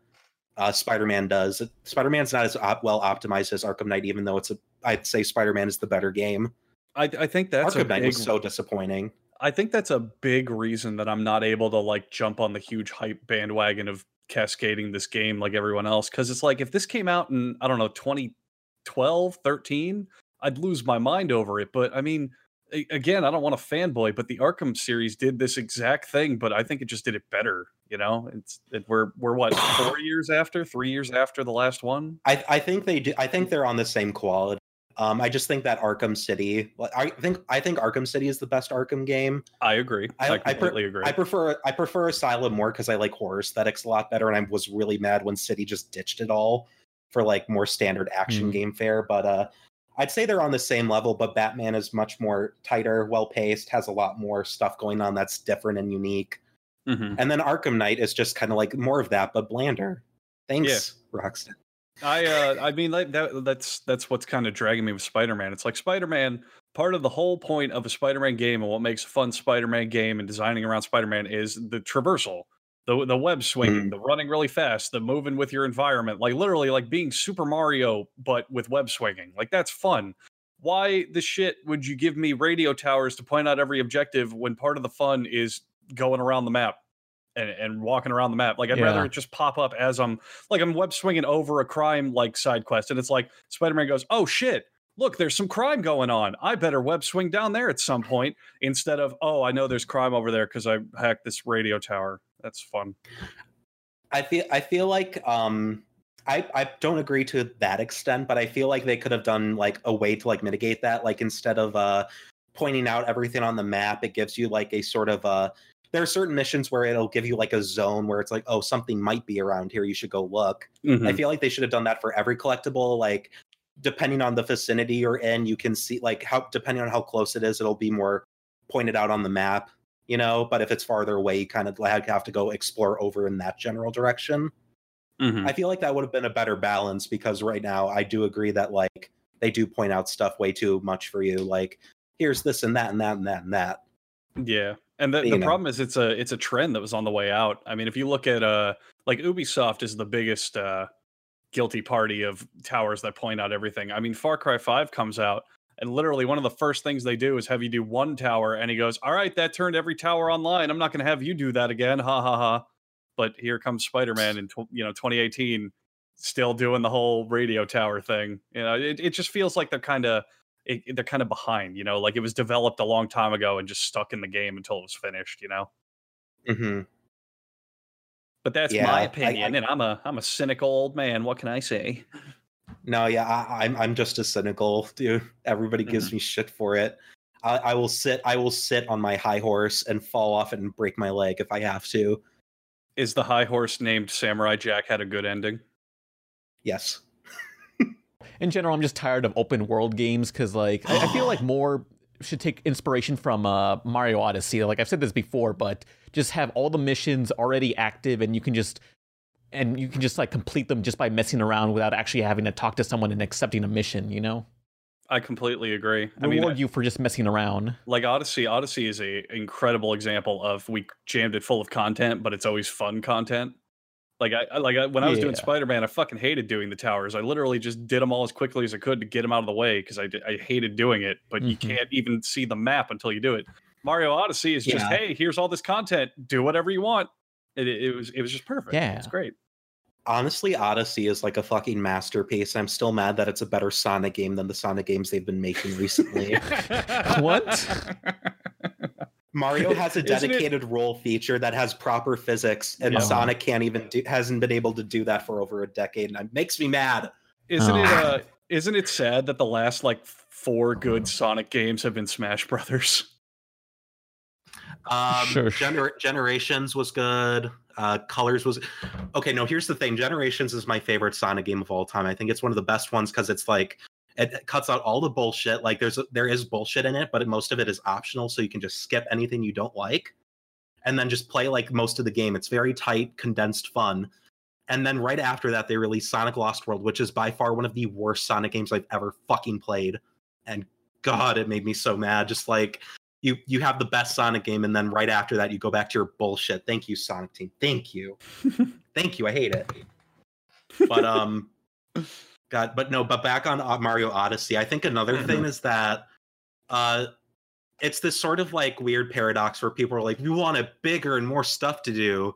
uh Spider-Man does. Spider-Man's not as op- well optimized as Arkham Knight, even though it's a I'd say Spider-Man is the better game. I, I think that's a Arkham Knight big, was so disappointing. I think that's a big reason that I'm not able to like jump on the huge hype bandwagon of cascading this game like everyone else. Cause it's like if this came out in, I don't know, 2012, 13, I'd lose my mind over it. But I mean, a- again, I don't want to fanboy, but the Arkham series did this exact thing, but I think it just did it better. You know, it's it, we're we're what four years after, three years after the last one. I, I think they do. I think they're on the same quality. Um, I just think that Arkham City. I think I think Arkham City is the best Arkham game. I agree. I, I, I, pre- completely agree. I prefer I prefer Asylum more because I like horror aesthetics a lot better, and I was really mad when City just ditched it all for like more standard action Hmm. game fare. But uh, I'd say they're on the same level. But Batman is much more tighter, well paced, has a lot more stuff going on that's different and unique. Mhm. And then Arkham Knight is just kind of like more of that, but blander. Thanks, Rockstar. I uh I mean like that that's that's what's kind of dragging me with Spider-Man. It's like Spider-Man part of the whole point of a Spider-Man game and what makes a fun Spider-Man game and designing around Spider-Man is the traversal. The the web swinging, the running really fast, the moving with your environment, like literally like being Super Mario but with web swinging. Like that's fun. Why the shit would you give me radio towers to point out every objective when part of the fun is going around the map and, and walking around the map? Like I'd rather it just pop up as I'm like I'm web swinging over a crime like side quest, and it's like Spider Man goes, "Oh shit, look, there's some crime going on. I better web swing down there at some point." Instead of, "Oh, I know there's crime over there because I hacked this radio tower." That's fun. I feel I feel like um I I don't agree to that extent, but I feel like they could have done like a way to like mitigate that. Like instead of uh pointing out everything on the map, it gives you like a sort of uh there are certain missions where it'll give you like a zone where it's like, oh, something might be around here. You should go look. I Mhm. feel like they should have done that for every collectible. Like depending on the vicinity you're in, you can see like how depending on how close it is, it'll be more pointed out on the map, you know. But if it's farther away, you kind of like have to go explore over in that general direction. Mhm. I feel like that would have been a better balance because right now I do agree that like they do point out stuff way too much for you. Like here's this and that and that and that and that. Yeah. And the, the problem is it's a it's a trend that was on the way out. I mean, if you look at uh like Ubisoft is the biggest uh guilty party of towers that point out everything. I mean, Far Cry 5 comes out and literally one of the first things they do is have you do one tower and he goes, "All right, that turned every tower online. I'm not going to have you do that again." Ha ha ha. But here comes Spider-Man in tw- you know 2018 still doing the whole radio tower thing. You know, it, it just feels like they're kind of it, they're kind of behind, you know, like it was developed a long time ago and just stuck in the game until it was finished, you know. hmm But that's Yeah, my opinion, I- and I'm a I'm a cynical old man. What can I say? No, yeah, I, I'm I'm just a cynical, dude. Everybody gives me shit for it. I, I will sit I will sit on my high horse and fall off and break my leg if I have to. Is the high horse named Samurai Jack had a good ending? Yes. In general, I'm just tired of open world games because, like, I, I feel like more should take inspiration from uh, Mario Odyssey. Like I've said this before, but just have all the missions already active, and you can just and you can just like complete them just by messing around without actually having to talk to someone and accepting a mission. You know, I completely agree. I reward mean, you for just messing around. like Odyssey, Odyssey is a incredible example of we jammed it full of content, but it's always fun content. Like I I- like I, when I was doing Spider Man, I fucking hated doing the towers. I literally just did them all as quickly as I could to get them out of the way because I I hated doing it. But you Mhm. can't even see the map until you do it. Mario Odyssey is just hey, here's all this content, do whatever you want. It, it, it was it was just perfect. Yeah. it's great. Honestly, Odyssey is like a fucking masterpiece. I'm still mad that it's a better Sonic game than the Sonic games they've been making recently. What? Mario has a Isn't it- dedicated roll feature that has proper physics, and Yeah. Sonic can't even do, hasn't been able to do that for over a decade, and it makes me mad. Isn't it? Oh. Uh, isn't it sad that the last like four good Sonic games have been Smash Brothers? Um, Sure. Gener- Generations was good. Uh, Colors was okay. No, here's the thing. Generations is my favorite Sonic game of all time. I think it's one of the best ones because it's like it cuts out all the bullshit. Like there's there is bullshit in it, but most of it is optional, so you can just skip anything you don't like, and then just play like most of the game. It's very tight, condensed fun. And then right after that, they released Sonic Lost World, which is by far one of the worst Sonic games I've ever fucking played. And God, it made me so mad. Just like you you have the best Sonic game, and then right after that, you go back to your bullshit. Thank you, Sonic Team. Thank you. Thank you. I hate it. But um God, but no, but back on Mario Odyssey, I think another thing is that uh it's this sort of like weird paradox where people are like, we want a bigger and more stuff to do.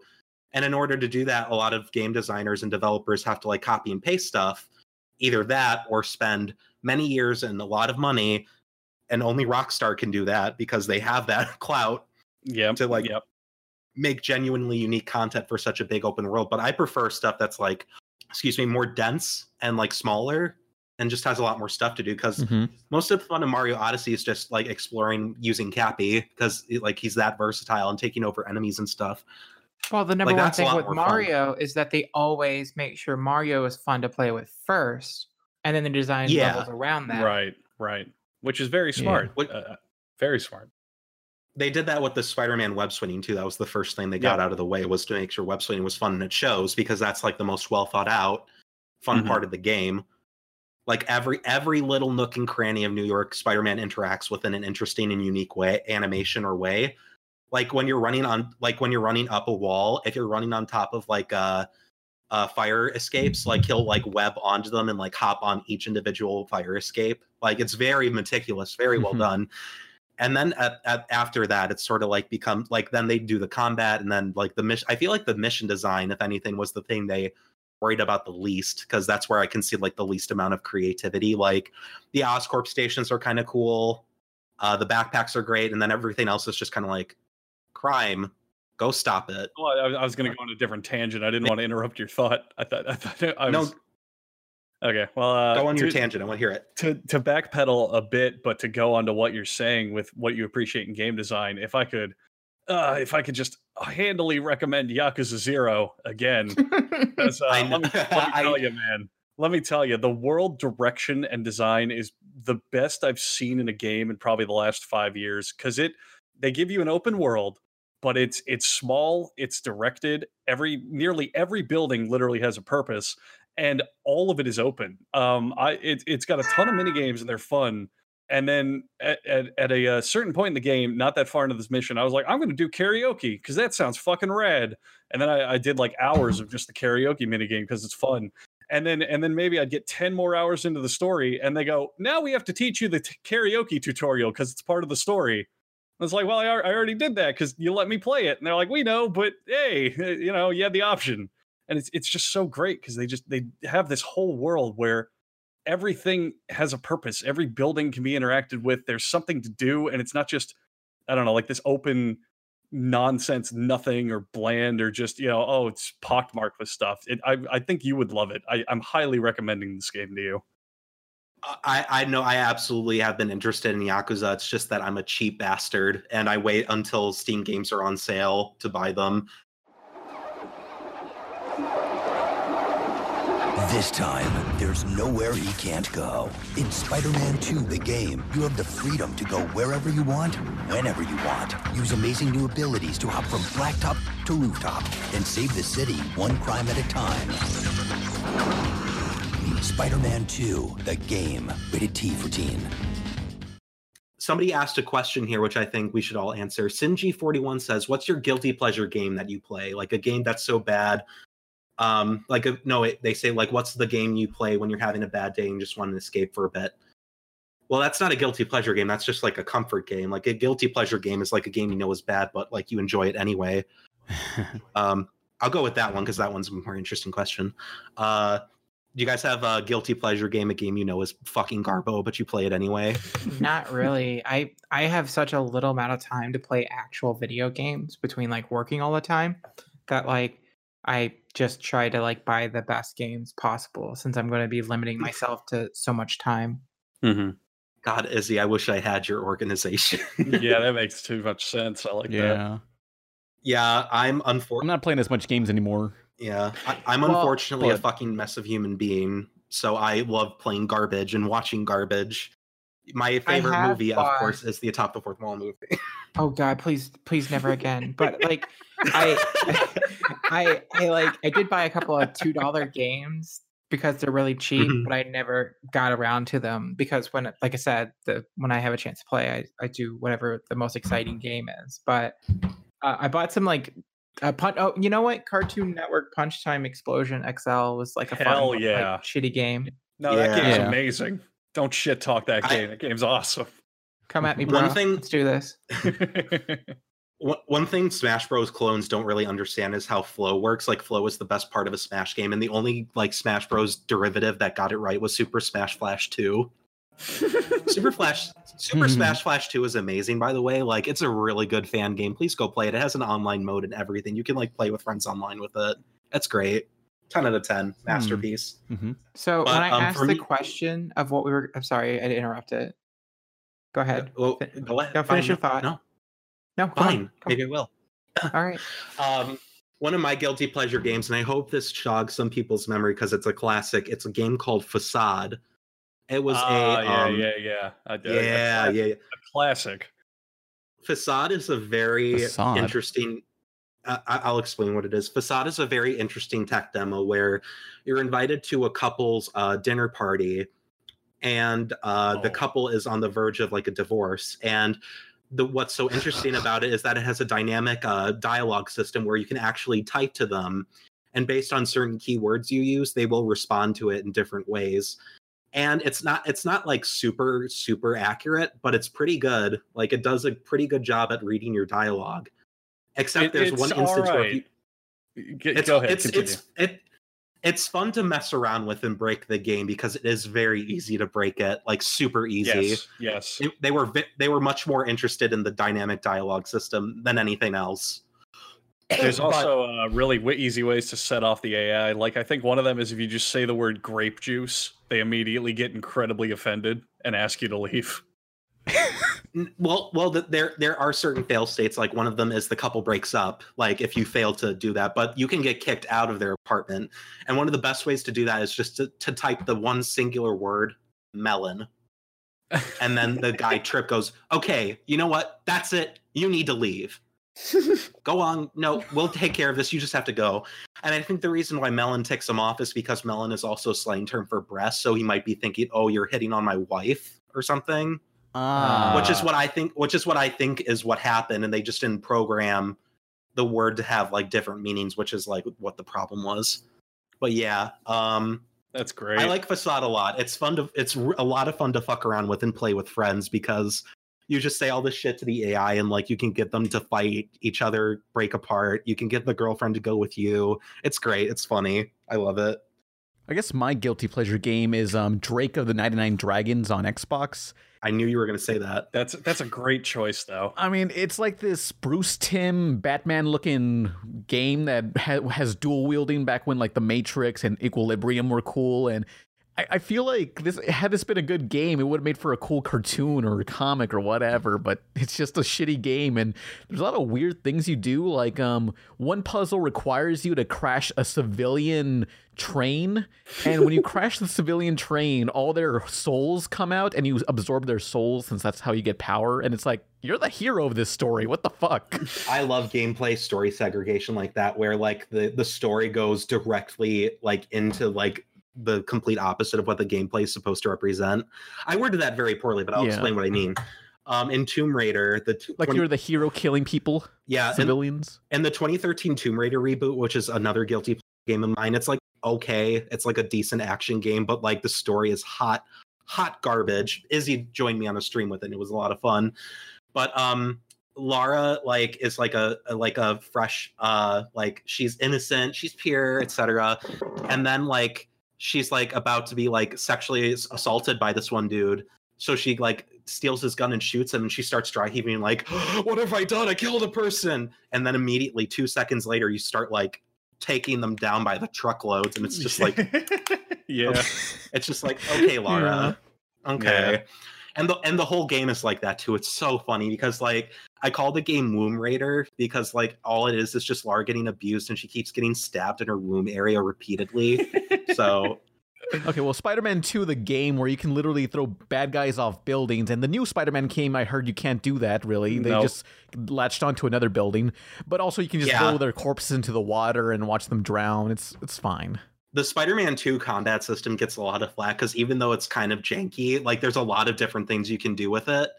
And in order to do that, a lot of game designers and developers have to like copy and paste stuff. Either that or spend many years and a lot of money. And only Rockstar can do that because they have that clout Yeah. to like Yep. make genuinely unique content for such a big open world. But I prefer stuff that's like, excuse me, more dense and like smaller and just has a lot more stuff to do because Mhm. most of the fun in Mario Odyssey is just like exploring using Cappy because like he's that versatile and taking over enemies and stuff. Well, the number Like, one thing with more fun. Mario is that they always make sure Mario is fun to play with first, and then they design Yeah. levels around that. Right. Right. Which is very smart. What- Uh, very smart. They did that with the Spider-Man web swinging too. That was the first thing they got out of the way was to make sure web swinging was fun and it shows because that's like the most well thought out fun Mhm. part of the game. Like every every little nook and cranny of New York, Spider-Man interacts with in an interesting and unique way, animation or way. Like when you're running on like when you're running up a wall, if you're running on top of like uh uh fire escapes, like he'll like web onto them and like hop on each individual fire escape. Like it's very meticulous, very well Mhm. done and then at, at, after that it's sort of like become like then they do the combat and then like the mission i feel like the mission design if anything was the thing they worried about the least because that's where i can see like the least amount of creativity like the oscorp stations are kind of cool uh the backpacks are great and then everything else is just kind of like crime go stop it Well, I, I was going to go on a different tangent. I didn't want to interrupt your thought. I thought. I thought I No. Okay. Well, uh, go on your to- tangent i want to hear it to to backpedal a bit, but to go on to what you're saying with what you appreciate in game design, if I could, uh, if I could just handily recommend Yakuza Zero again, uh, I let, me, let me I- tell you, man, let me tell you, the world direction and design is the best I've seen in a game in probably the last five years. Because it, they give you an open world, but it's it's small, it's directed. Every nearly every building literally has a purpose, and all of it is open. Um, I it, it's got a ton of mini games and they're fun. And then at, at, at a, uh certain point in the game, not that far into this mission, I was like, I'm going to do karaoke because that sounds fucking rad. And then I, I did like hours of just the karaoke mini game because it's fun. And then and then maybe I'd get ten more hours into the story, and they go, now we have to teach you the t- karaoke tutorial because it's part of the story. I was like, well, I, I already did that because you let me play it. And they're like, we know, but hey, you know, you had the option and it's it's just so great because they just they have this whole world where everything has a purpose every building can be interacted with there's something to do and it's not just i don't know like this open nonsense nothing or bland or just you know oh it's pockmarked with stuff it, I, I think you would love it I, i'm highly recommending this game to you I, I know I absolutely have been interested in Yakuza. It's just that I'm a cheap bastard and I wait until Steam games are on sale to buy them. This time, there's nowhere he can't go. In Spider-Man 2, the game, you have the freedom to go wherever you want, whenever you want. Use amazing new abilities to hop from blacktop to rooftop and save the city one crime at a time. Spider-Man 2, the game. Rated T for teen. Somebody asked a question here, which I think we should all answer. Sinji41 says, What's your guilty pleasure game that you play? Like a game that's so bad. Um, like a, no, it, they say like, what's the game you play when you're having a bad day and just want to escape for a bit? Well, that's not a guilty pleasure game. That's just like a comfort game. Like a guilty pleasure game is like a game you know is bad, but like you enjoy it anyway. um, I'll go with that one because that one's a more interesting question. Uh, Do you guys have a guilty pleasure game? A game you know is fucking garbo, but you play it anyway. Not really. I I have such a little amount of time to play actual video games between like working all the time that like I just try to like buy the best games possible since I'm going to be limiting myself to so much time. Mm-hmm. God, Izzy, I wish I had your organization. yeah, that makes too much sense. I like that. Yeah. yeah, I'm I'm not playing as much games anymore. Yeah, I, I'm Well, unfortunately a fucking mess of human being. So I love playing garbage and watching garbage. My favorite have movie, of course, is the Atop the Fourth Wall movie. Oh God, please, please never again. But like, I, I, I like, I did buy a couple of two dollar games because they're really cheap, Mhm. but I never got around to them because when, like I said, the when I have a chance to play, I, I do whatever the most exciting game is. But uh, I bought some like. Uh, punch, oh, you know what? Cartoon Network Punch Time Explosion XL was like a fun, Hell like, yeah. shitty game. No, that game's Yeah. amazing. Don't shit talk that I- game. that game's awesome. Come at me, bro. One thing- Let's do this. One one thing Smash Bros. clones don't really understand is how flow works. Like flow is the best part of a Smash game, and the only like Smash Bros. derivative that got it right was Super Smash Flash Two. Super Flash Super Mhm. Smash Flash 2 is amazing, by the way. Like it's a really good fan game. Please go play it. It has an online mode and everything. You can like play with friends online with it. That's great. 10 out of 10. Masterpiece. hmm So But, when I um, asked the me- question of what we were, I'm sorry, I interrupted. Go ahead. Well, Fin- go ahead. no, finish Fine. your thought. No, No, come on, fine. come Maybe I will. All right. Um, one of my guilty pleasure games, and I hope this jogs some people's memory because it's a classic. It's a game called Facade. It was Ah, a yeah, um, yeah, yeah. I, yeah, yeah, yeah. A classic. Facade is a very Facade. interesting. Uh, I- I'll explain what it is. Facade is a very interesting tech demo where you're invited to a couple's uh, dinner party, and uh, the Oh. couple is on the verge of like a divorce. And the what's so interesting about it is that it has a dynamic uh, dialogue system where you can actually type to them, and based on certain keywords you use, they will respond to it in different ways and it's not it's not like super super accurate but it's pretty good like it does a pretty good job at reading your dialogue except It- there's one instance where you. It's Go ahead. it's continue. it's it it's fun to mess around with and break the game because it is very easy to break it like super easy yes, yes. It- they were vi- they were much more interested in the dynamic dialogue system than anything else There's But- also uh, really w- easy ways to set off the AI. Like I think one of them is if you just say the word grape juice, they immediately get incredibly offended and ask you to leave. Well, well, th- there there are certain fail states. Like one of them is the couple breaks up. Like if you fail to do that, but you can get kicked out of their apartment. And one of the best ways to do that is just to, to type the one singular word, melon. And then the guy Trip goes, "Okay, you know what? That's it. You need to leave. go on. No, we'll take care of this. You just have to go." And I think the reason why melon ticks him off is because melon is also a slang term for breast. So he might be thinking, "Oh, you're hitting on my wife." Or something Ah. which is what I think. Which is what I think is what happened, and they just didn't program the word to have like different meanings, which is like what the problem was. But yeah, um, That's great. I like Facade a lot. It's fun to. It's a lot of fun to fuck around with and play with friends because you just say all this shit to the AI and like you can get them to fight each other, break apart. You can get the girlfriend to go with you. It's great. It's funny. I love it. I guess my guilty pleasure game is um, Drake of the 99 Dragons on Xbox. I knew you were going to say that. That's that's a great choice though. I mean, it's like this Bruce Timm Batman looking game that ha- has dual wielding back when like the Matrix and Equilibrium were cool. And I, I feel like this had this been a good game, it would have made for a cool cartoon or a comic or whatever. But it's just a shitty game, and there's a lot of weird things you do. Like um, one puzzle requires you to crash a civilian train, and when you crash the civilian train, all their souls come out, and you absorb their souls since that's how you get power. And it's like you're the hero of this story. What the fuck? I love gameplay story segregation like that, where like the the story goes directly like into like the complete opposite of what the gameplay is supposed to represent. I worded that very poorly, but I'll Yeah. explain what I mean. Um, in Tomb Raider, the t- Like 20 you're the hero killing people, yeah, and, civilians. and the 2013 Tomb Raider reboot, which is another guilty game of mine. It's like okay, it's like a decent action game, but like the story is hot, hot garbage. Izzy joined me on a stream with it. and It was a lot of fun, but um, Lara like is like a, a like a fresh uh like she's innocent, she's pure, etc. And then like she's like about to be like sexually assaulted by this one dude. So she like steals his gun and shoots him, and she starts dry heaving like, "What have I done? I killed a person!" And then immediately, two seconds later, you start like taking them down by the truckloads, and it's just like, yeah, it's just like, okay, Lara, okay. Yeah. And the and the whole game is like that too. It's so funny because like I call the game Womb Raider because like all it is is just Lara getting abused and she keeps getting stabbed in her womb area repeatedly. so Okay, well, Spider-Man 2, the game where you can literally throw bad guys off buildings, and the new Spider-Man game, I heard you can't do that. Really, they Nope. just latched onto another building, but also you can just Yeah. throw their corpses into the water and watch them drown. It's it's fine. the Spider-Man 2 combat system gets a lot of flack because even though it's kind of janky, like there's a lot of different things you can do with it.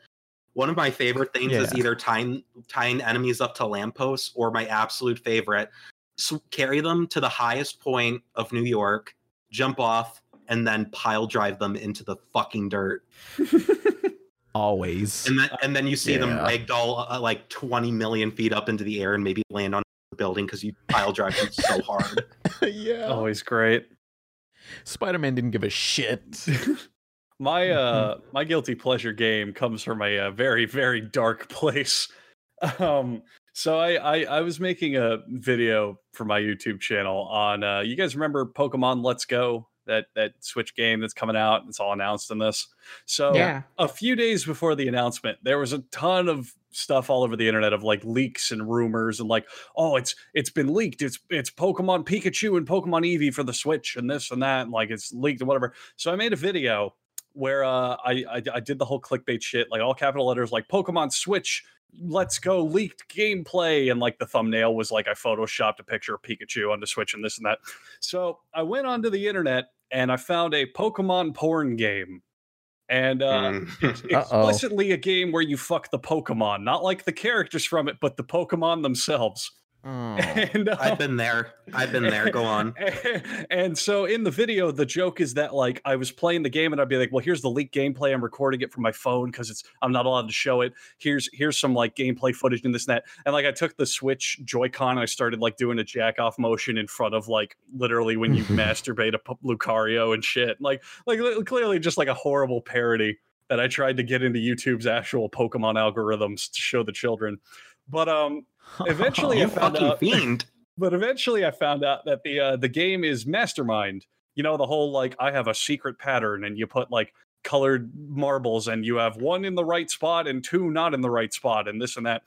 One of my favorite things is either tying tying enemies up to lampposts, or my absolute favorite, s carry them to the highest point of New York, jump off, and then pile drive them into the fucking dirt. Always. And then and then you see them Yeah. ragdoll uh, like 20 million feet up into the air and maybe land on the building because you pile drive them so hard. yeah. Always great. Spider-Man didn't give a shit. My uh my guilty pleasure game comes from a, uh very very dark place. Um so I, I I was making a video for my YouTube channel on uh you guys remember Pokemon Let's Go that that Switch game that's coming out it's all announced in this. So Yeah. a few days before the announcement there was a ton of stuff all over the internet of like leaks and rumors and like oh it's it's been leaked it's it's Pokemon Pikachu and Pokemon Eevee for the Switch and this and that and like it's leaked and whatever. So I made a video where uh, I, I I did the whole clickbait shit, like all capital letters, like Pokemon Switch, let's go leaked gameplay, and like the thumbnail was like I photoshopped a picture of Pikachu onto Switch and this and that. So I went onto the internet and I found a Pokemon porn game. And uh, Mm. it's explicitly a game where you fuck the Pokemon, not like the characters from it, but the Pokemon themselves. Oh. And uh, I've been there. I've been there. Go on. and so in the video, the joke is that like I was playing the game and I'd be like, well, here's the leaked gameplay. I'm recording it from my phone because it's I'm not allowed to show it. Here's here's some like gameplay footage and this and that. And like I took the Switch Joy-Con and I started like doing a jack off motion in front of like literally when you masturbate a P- Lucario and shit. Like like li- clearly just like a horrible parody that I tried to get into YouTube's actual Pokemon algorithms to show the children. But um eventually I found out fiend. but eventually I found out that the uh, the game is Mastermind. You know the whole like I have a secret pattern and you put like colored marbles and you have one in the right spot and two not in the right spot and this and that.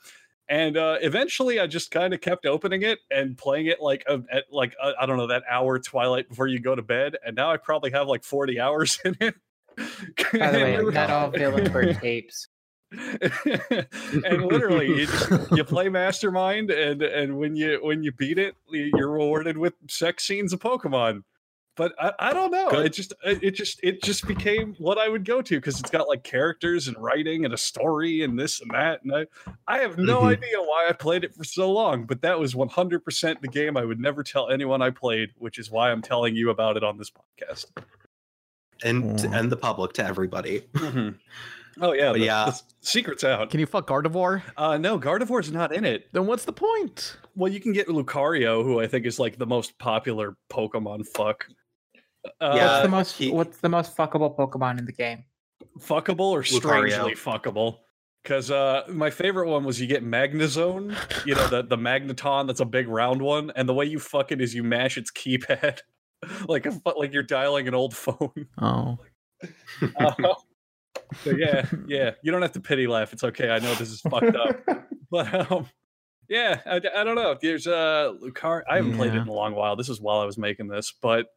And uh, eventually I just kind of kept opening it and playing it like a, at like uh, I don't know that hour twilight before you go to bed and now I probably have like 40 hours in it. By the way, not all villains wear capes. and literally you, just, you play mastermind and and when you when you beat it you're rewarded with sex scenes of pokemon but i, I don't know Good. it just it it just it just became what i would go to because it's got like characters and writing and a story and this and that and i i have no Mhm. idea why i played it for so long but that was 100% the game i would never tell anyone i played which is why i'm telling you about it on this podcast and Mm. and the public to everybody. oh yeah the, yeah. the secret's out Can you fuck Gardevoir? uh no gardevoir's not in it Then what's the point? Well, you can get Lucario, who I think is like the most popular Pokemon fuck. Uh, Yeah, what's the most he- What's the most fuckable Pokemon in the game? fuckable or Lucario. strangely fuckable. Because uh, my favorite one was you get Magnezone, you know, the, the Magneton that's a big round one, and the way you fuck it is you mash its keypad like a fu- like you're dialing an old phone. Oh. Uh, so yeah, yeah, you don't have to pity laugh. It's okay. I know this is fucked up, but um, yeah, I, I don't know. There's uh, Lucar. I haven't played it in a long while. This is while I was making this, but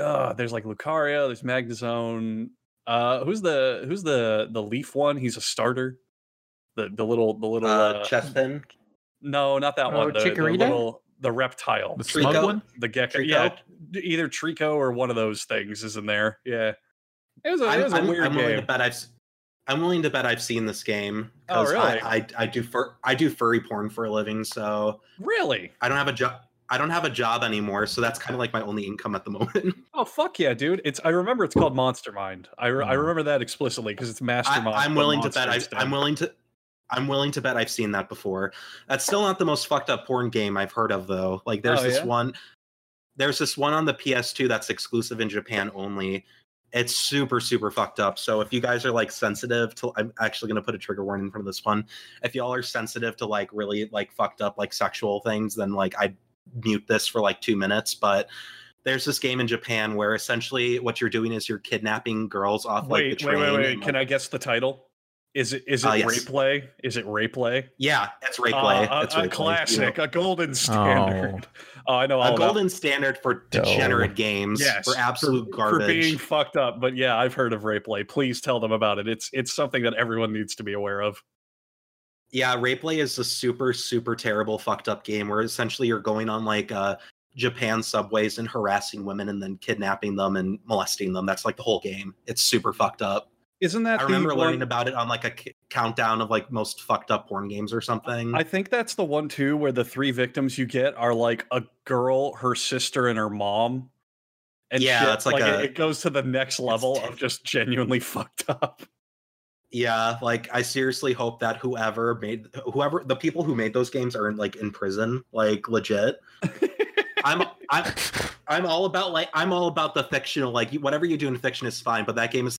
uh, there's like Lucario. There's Magnezone. Uh, who's the who's the the Leaf one? He's a starter. The the little the little Uh, uh, Chespin. no, not that Oh, one. The, the little the reptile. The smug one? The gecko, Treecko? yeah, either Treecko or one of those things is in there. Yeah, it was a, it I'm, was a I'm, weird I'm willing to game. bet I've I'm willing to bet I've seen this game. Oh, really? I, I I do fur I do furry porn for a living, so Really? I don't have a job. I don't have a job anymore, so that's kind of like my only income at the moment. Oh fuck yeah, dude! It's I remember it's called Monster Mind. I, re- I Oh. remember that explicitly because it's Mastermind. I'm willing to bet. I, I'm willing to. I'm willing to bet I've seen that before. That's still not the most fucked up porn game I've heard of, though. Like, there's Oh, this yeah? one. there's this one on the PS2 that's exclusive in Japan only. It's super super fucked up. So if you guys are like sensitive to, I'm actually gonna put a trigger warning in front of this one. If y'all are sensitive to like really like fucked up like sexual things, then like I mute this for like two minutes. But there's this game in Japan where essentially what you're doing is you're kidnapping girls off like wait, the train. wait, wait. and, Can I guess the title? Is it is it Uh, yes. rape play? Is it rape play? Yeah, that's rape play. Uh, it's a, a rape play. classic, a golden standard. Oh, I know all a about golden standard for degenerate games yes, for absolute for, garbage. for being fucked up. But yeah, I've heard of rape play. Please tell them about it. It's it's something that everyone needs to be aware of. Yeah, RapeLay is a super, super terrible, fucked up game where essentially you're going on like uh Japan subways and harassing women and then kidnapping them and molesting them. That's like the whole game. It's super fucked up. Isn't that I the remember learning one- about it on like a c- countdown of like most fucked up porn games or something. I think that's the one too where the three victims you get are like a girl, her sister, and her mom. And Yeah, shit. it's like it- a- it goes to the next level of just genuinely fucked up. yeah, like I seriously hope that whoever made whoever the people who made those games are in like in prison, like legit. I'm I'm I'm all about like I'm all about the fictional like whatever you do in fiction is fine, but that game is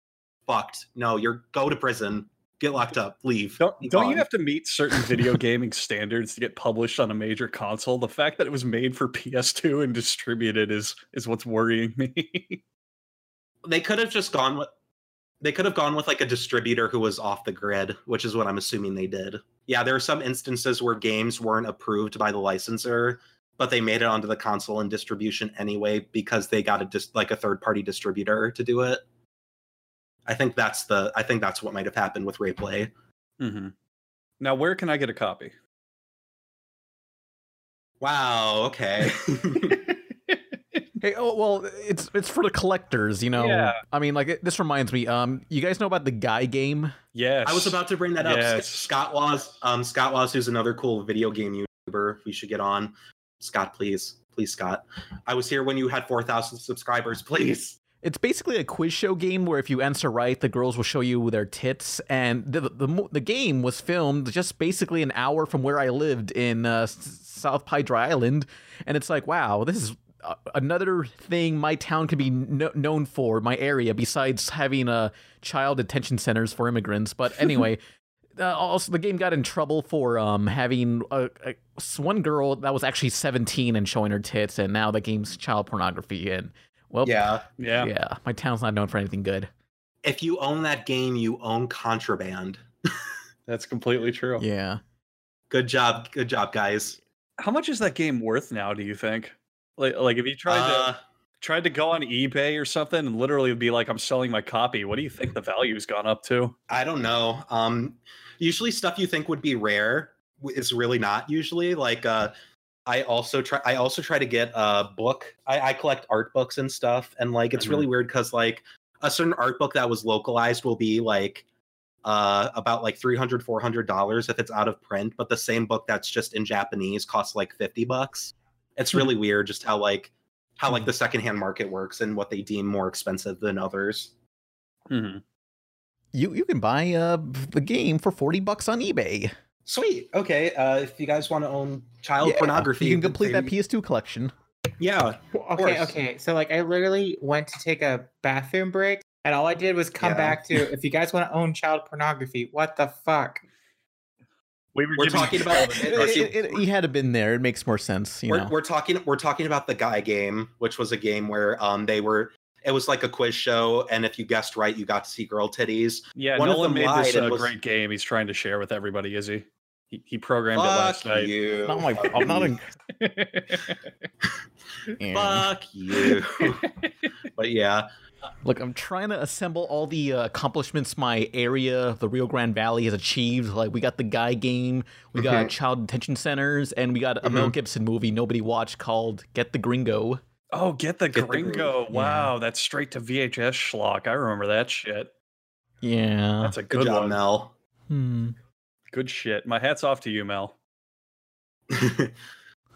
fucked. No, you're go to prison, get locked up, leave. Don't, don't you have to meet certain video gaming standards to get published on a major console? The fact that it was made for PS2 and distributed is is what's worrying me. they could have just gone with they could have gone with like a distributor who was off the grid, which is what I'm assuming they did. Yeah, there are some instances where games weren't approved by the licensor, but they made it onto the console and distribution anyway because they got a dis- like a third party distributor to do it. I think that's the I think that's what might have happened with RapeLay. mm-hmm. Now, where can I get a copy? Wow, okay. Hey, oh well, it's it's for the collectors, you know. Yeah. I mean, like it, this reminds me. Um, you guys know about the Guy game? Yes. I was about to bring that up. Sc- Yes. Scott Laws, um, Scott Laws, who's another cool video game YouTuber. We should get on. Scott, please, please, Scott. I was here when you had four thousand subscribers. Please. It's basically a quiz show game where if you answer right, the girls will show you their tits. And the the, the game was filmed just basically an hour from where I lived in uh, South Padre Island, and it's like, wow, this is uh, another thing my town can be kno- known for, my area, besides having uh, child detention centers for immigrants. But anyway. Uh, also, the game got in trouble for um, having a, a, s- one girl that was actually 17 and showing her tits, and now the game's child pornography. And well, Yeah. Yeah. yeah, my town's not known for anything good. If you own that game, you own contraband. That's completely true. Yeah. Good job, good job, guys. How much is that game worth now? Do you think? Like, like if you tried Uh, to tried to go on eBay or something and literally be like, "I'm selling my copy," what do you think the value's gone up to? I don't know. Um, usually stuff you think would be rare is really not usually. Like, uh, I also try. I also try to get a book. I, I collect art books and stuff, and like it's Mhm. really weird because like a certain art book that was localized will be like uh about like 300 400 dollars if it's out of print but the same book that's just in japanese costs like 50 bucks it's really weird just how like how like the secondhand market works and what they deem more expensive than others Mm-hmm. You you can buy uh the game for 40 bucks on eBay. Sweet. Okay. Uh, if you guys want to own child Yeah, pornography, You can complete that PS2 collection. Yeah. Okay, course. okay. So like I literally went to take a bathroom break and all I did was come Yeah. back to if you guys want to own child pornography, what the fuck? We were We're talking about. all It, it, it, he had to been there. It makes more sense, you we're, know. we're talking. We're talking about the guy game, which was a game where um they were. It was like a quiz show, and if you guessed right, you got to see girl titties. Yeah, One of Nolan them made lied this and uh, was- great game. He's trying to share with everybody. Is he? He, he programmed it last Fuck night. you. Not my, I'm not in, Yeah. Fuck you. but yeah, Look, I'm trying to assemble all the uh, accomplishments my area, the Rio Grande Valley, has achieved. Like, we got the Guy game, we got Mhm. child detention centers, and we got a Mel Mhm. Gibson movie nobody watched called Get the Gringo. Oh, get the Get the Gringo! Gringo. Wow, that's straight to VHS schlock. I remember that shit. Yeah. That's a good, good, job, one. Mel. Hmm. Good shit. My hat's off to you, Mel.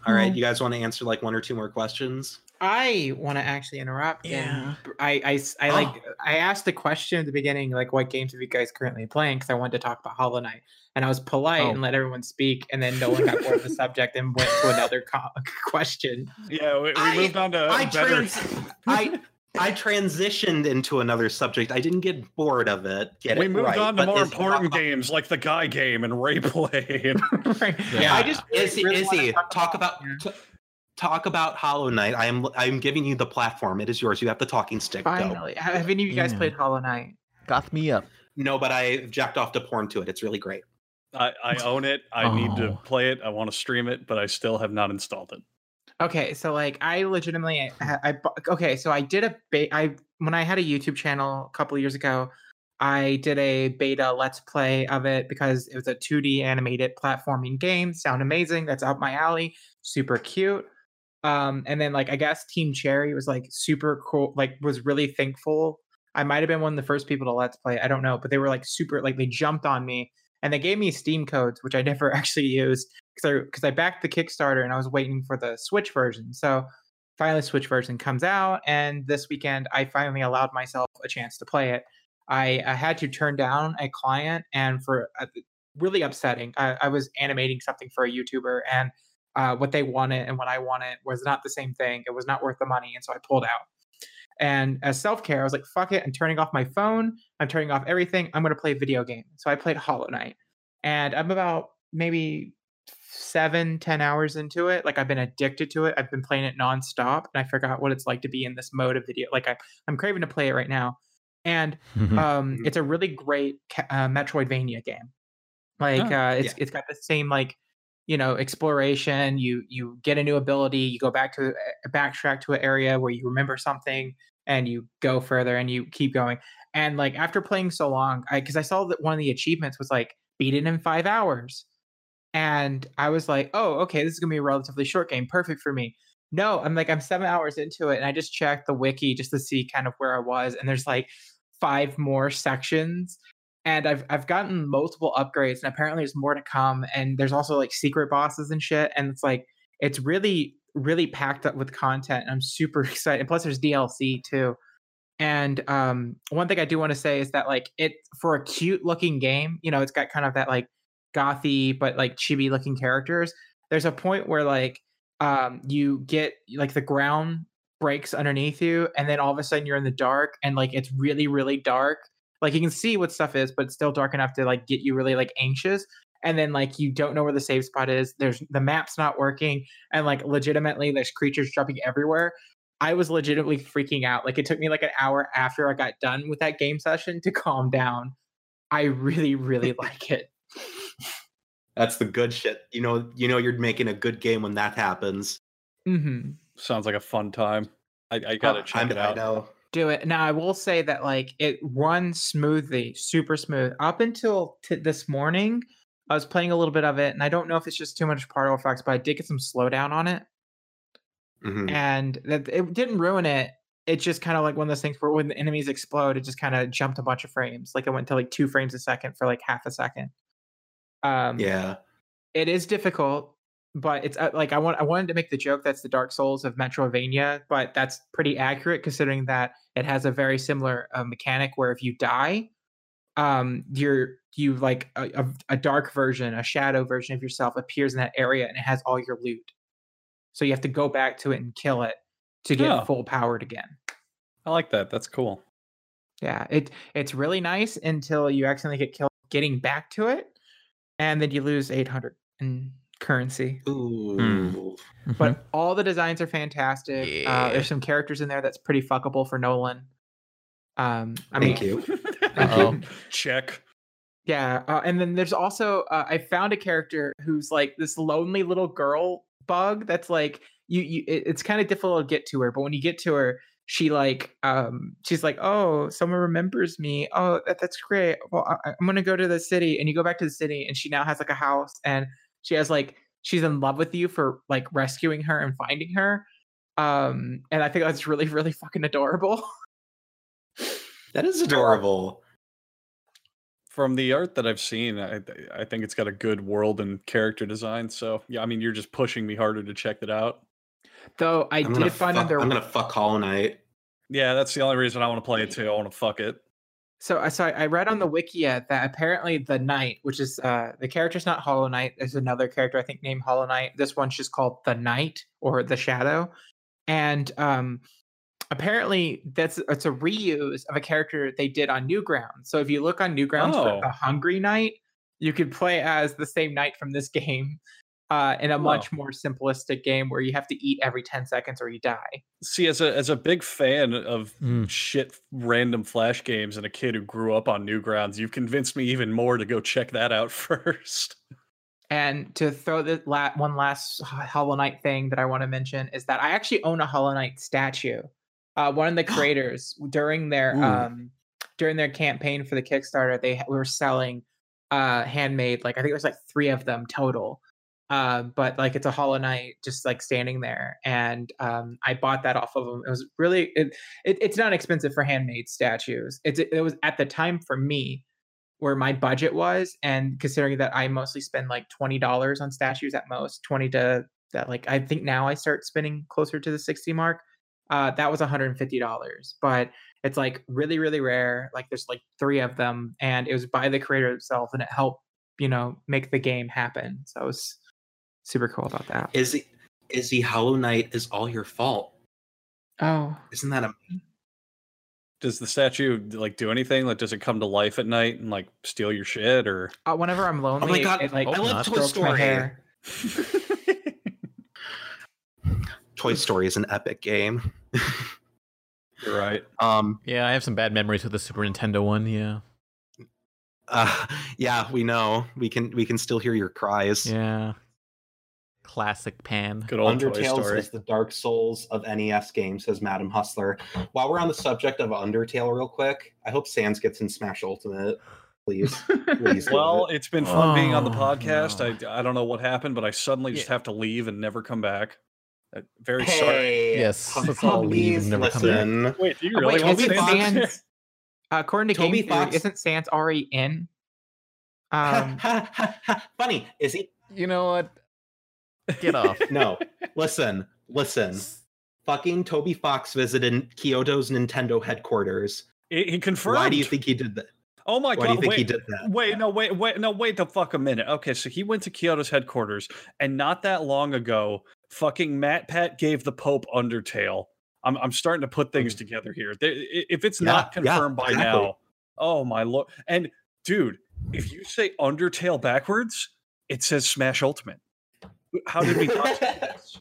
All right, oh. you guys want to answer like one or two more questions? I want to actually interrupt. Yeah. And I, I, s- I like, oh. I asked the question at the beginning, like, what games have you guys currently playing? Because I wanted to talk about Hollow Knight. And I was polite Oh. and let everyone speak. And then no one got bored of the subject and went to another co- question. Yeah, we, we I- moved on to I, better. trans- I I transitioned into another subject. I didn't get bored of it. Get we it moved right, on to more is- important games like the Guy game and Ray Play. And right. Yeah, I just Izzy, really Izzy, talk talk about t- talk about Hollow Knight. I am I'm giving you the platform. It is yours. You have the talking stick. Go. Have any of you guys Yeah. played Hollow Knight? Goth me up. No, but I jacked off to porn to it. It's really great. I, I own it. I need to Oh. play it. I want to stream it, but I still have not installed it. Okay, so like I legitimately, I, I okay, so I did a ba- I when I had a YouTube channel a couple years ago, I did a beta let's play of it because it was a 2D animated platforming game. Sound amazing. That's up my alley. Super cute. Um, and then like I guess Team Cherry was like super cool. Like was really thankful. I might have been one of the first people to let's play. I don't know, but they were like super like they jumped on me and they gave me Steam codes, which I never actually used because I I backed the Kickstarter and I was waiting for the Switch version. So finally, Switch version comes out, and this weekend I finally allowed myself a chance to play it. I, I had to turn down a client, and for uh, really upsetting, I, I was animating something for a YouTuber, and uh, what they wanted and what I wanted was not the same thing. It was not worth the money, and so I pulled out. And as self care, I was like, fuck it. I'm turning off my phone. I'm turning off everything. I'm going to play a video game. So I played Hollow Knight. And I'm about maybe seven, ten hours into it. Like I've been addicted to it. I've been playing it nonstop. And I forgot what it's like to be in this mode of video. Like I, I'm craving to play it right now. And um, it's a really great uh, Metroidvania game. Like Oh, uh, it's it's got the same like you know exploration. You you get a new ability. You go back to uh, backtrack to an area where you remember something, and you go further and you keep going. And like after playing so long, I because I saw that one of the achievements was like beat it in five hours, and I was like, oh okay, this is gonna be a relatively short game, perfect for me. No, I'm like I'm seven hours into it, and I just checked the wiki just to see kind of where I was, and there's like five more sections and I've I've gotten multiple upgrades, and apparently there's more to come. And there's also like secret bosses and shit. And it's like it's really really packed up with content. I'm super excited. And plus, there's DLC too. And um, one thing I do want to say is that like it for a cute looking game, you know, it's got kind of that like gothy but like chibi looking characters. There's a point where like um you get like the ground breaks underneath you, and then all of a sudden you're in the dark, and like it's really really dark like you can see what stuff is but it's still dark enough to like get you really like anxious and then like you don't know where the save spot is there's the map's not working and like legitimately there's creatures jumping everywhere i was legitimately freaking out like it took me like an hour after i got done with that game session to calm down i really really like it That's the good shit. You know, you know, you're making a good game when that happens. mm-hmm. Sounds like a fun time. I, I gotta Uh, check I'm- it I out. know. Do it. Now i will say that like it runs smoothly super smooth. Up until t- this morning i was playing a little bit of it and i don't know if it's just too much particle effects but i did get some slowdown on it. Mhm. and that it didn't ruin it. It's just kind of like one of those things where when the enemies explode it just kind of jumped a bunch of frames. Like it went to like two frames a second for like half a second. Um Yeah. it is difficult but it's uh, like I want I wanted to make the joke that's the Dark Souls of Metroidvania, but that's pretty accurate considering that it has a very similar uh, mechanic where if you die, um, you're you like a, a, dark version, a shadow version of yourself appears in that area and it has all your loot. So you have to go back to it and kill it to get Oh. full powered again. I like that. That's cool. Yeah, it it's really nice until you accidentally get killed getting back to it, and then you lose 800 in currency. Ooh. But all the designs are fantastic. Uh, there's some characters in there that's pretty fuckable for Nolan. Um, I Thank mean, you. Uh-oh. Check. yeah, uh, and then there's also uh, I found a character who's like this lonely little girl bug that's like you you it- it's kind of difficult to get to her, but when you get to her, she like um she's like oh someone remembers me oh that, that's great well I, i'm gonna go to the city and you go back to the city and she now has like a house and she has like she's in love with you for like rescuing her and finding her um and i think that's really really fucking adorable That is adorable. From the art that I've seen, I I think it's got a good world and character design. So yeah, I mean, you're just pushing me harder to check that out. Though I I'm did find fuck, under I'm gonna fuck Hollow Knight. Yeah, that's the only reason I want to play it too. I want to fuck it. So I so I I read on the Wikia that apparently the Knight, which is uh the character's not Hollow Knight, there's another character I think named Hollow Knight. This one's just called the Knight or the Shadow, and um apparently that's it's a reuse of a character they did on Newgrounds. So if you look on Newgrounds for Oh. the Hungry Knight, you could play as the same knight from this game. Uh, in a much more simplistic game where you have to eat every 10 seconds or you die. See, as a as a big fan of Mm. shit random flash games and a kid who grew up on Newgrounds, you've convinced me even more to go check that out first. And to throw the la- one last H- Hollow Knight thing that I want to mention is that I actually own a Hollow Knight statue. Uh, one of the creators during their Ooh. um, during their campaign for the Kickstarter, they ha- were selling uh, handmade like I think it was like three of them total. Uh, but like it's a Hollow Knight just like standing there, and um, I bought that off of them. It was really it, it, it's not expensive for handmade statues. It's it was at the time for me where my budget was and considering that i mostly spend like $20 on statues at most 20 to that like i think now i start spending closer to the 60 mark uh that was $150 but it's like really really rare like there's like three of them and it was by the creator himself and it helped you know make the game happen so it was super cool about that is Izzy, Hollow Knight is all your fault. oh Isn't that a Does the statue like do anything? Like, does it come to life at night and like steal your shit, or uh, whenever i'm lonely it- God, it, like I love Toy Story. hair. Toy Story is an epic game. you're right? Um, Yeah, I have some bad memories with the Super Nintendo one. Yeah, uh, yeah, we know. We can we can still hear your cries. yeah. Classic pan. Good old Undertale is the Dark Souls of NES games, says Madam Hustler. While we're on the subject of Undertale, real quick, I hope Sans gets in Smash Ultimate. Please, please. Well, it. it's been fun being on the Oh, podcast. no. I I don't know what happened, but I suddenly just have to leave and never come back. Uh, very sorry. Yes, pu- let's all leave and puppies, never come back. listen. Wait, do you Oh, really wait, want isn't Sans? Sans, according to Toby Game Theory, isn't Sans already in? Um, Funny, is he? You know what? Get off. No, listen, listen. Fucking Toby Fox visited Kyoto's Nintendo headquarters. He, he confirmed. Why do you think he did that? Oh my Why god! do you think wait, he did that? Wait, no, wait, wait, no, wait the fuck a minute. Okay, so he went to Kyoto's headquarters, and not that long ago, fucking Matt Pat gave the Pope Undertale. I'm I'm starting to put things together here. If it's Mm. Yeah, not yeah, confirmed by now, oh my lord! And dude, if you say Undertale backwards, it says Smash Ultimate. How did we not do this?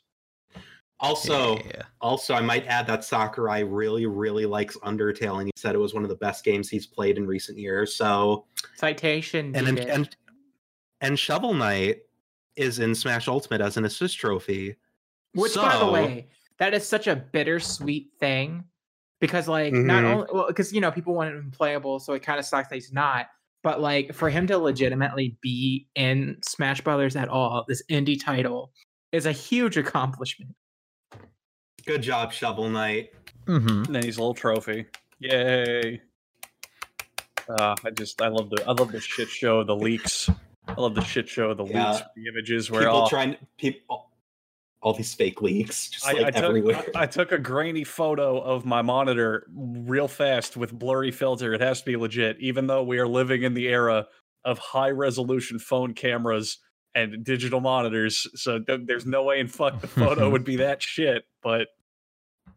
Also, Yeah. also, I might add that Sakurai really, really likes Undertale, and he said it was one of the best games he's played in recent years. So, citation. and and needed. and, and Shovel Knight is in Smash Ultimate as an assist trophy. Which, by the way, that is such a bittersweet thing because, like, not Mhm. only well, because you know people want him playable, so it kind of sucks that he's not. But like, for him to legitimately be in Smash Brothers at all, this indie title is a huge accomplishment. Good job, Shovel Knight. Mm-hmm. Nenny's little trophy. Yay. Uh, I just I love the I love the shit show, the leaks. I love the shit show, the Yeah. leaks, the images where People all, trying people, all these fake leaks, just I, like I took, everywhere. I, I took a grainy photo of my monitor real fast with blurry filter. It has to be legit, even though we are living in the era of high resolution phone cameras and digital monitors. So th- there's no way in fuck the photo would be that shit. But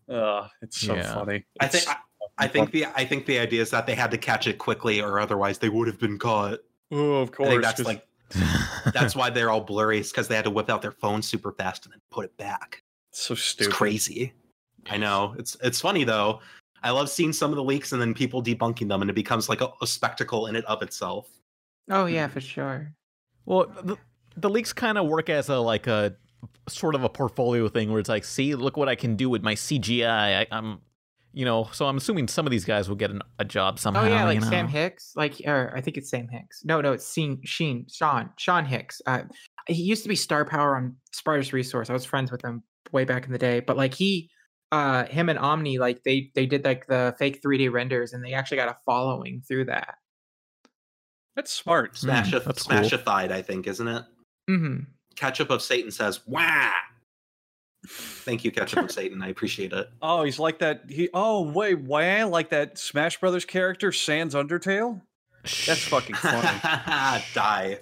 uh, it's so Yeah. funny. I think I, I think the I think the idea is that they had to catch it quickly, or otherwise they would have been caught. oh, of I course. think that's 'cause- like that's why they're all blurry, It's because they had to whip out their phone super fast and then put it back. so It's stupid. crazy. I know. It's it's funny though. I love seeing some of the leaks and then people debunking them, and it becomes like a, a spectacle in and of itself. Oh yeah, for sure. Well, the, the leaks kind of work as a like a sort of a portfolio thing where it's like, see, look what I can do with my CGI. I, I'm, you know, so I'm assuming some of these guys will get an, a job somehow. Oh yeah, like you know? Sam Hicks. Like, or I think it's Sam Hicks. No, no, it's Sheen, Sheen, Sean, Sean Hicks. Uh, he used to be Star Power on Spartacus Resource. I was friends with him way back in the day. But like he, uh, him and Omni, like they they did like the fake 3D renders, and they actually got a following through that. That's smart. Smash Mm, a that's smash cool. a thigh, I think, isn't it? hmm Ketchup of Satan says, "Wah." Thank you, Ketchup of Satan. I appreciate it. Oh, he's like that. He. Oh wait, why like that Smash Brothers character, Sans Undertale? That's fucking funny. Die.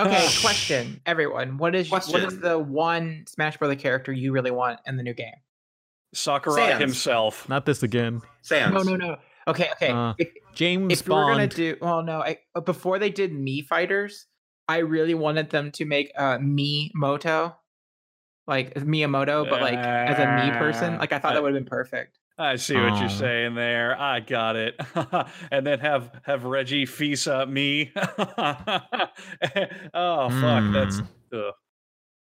Okay, question, everyone. What is what is the one Smash Brother character you really want in the new game? Sakurai Sans. himself. Not this again. Sans. No, no, no. Okay, okay. Uh, if James if we were gonna do, well, no. I, before they did Mii Fighters, I really wanted them to make uh, Me Moto, like Miyamoto, but like as a me person. Like I thought that would have been perfect. I see what Oh. you're saying there. I got it. and then have have Reggie Fisa me. oh fuck, that's Hmm. ugh.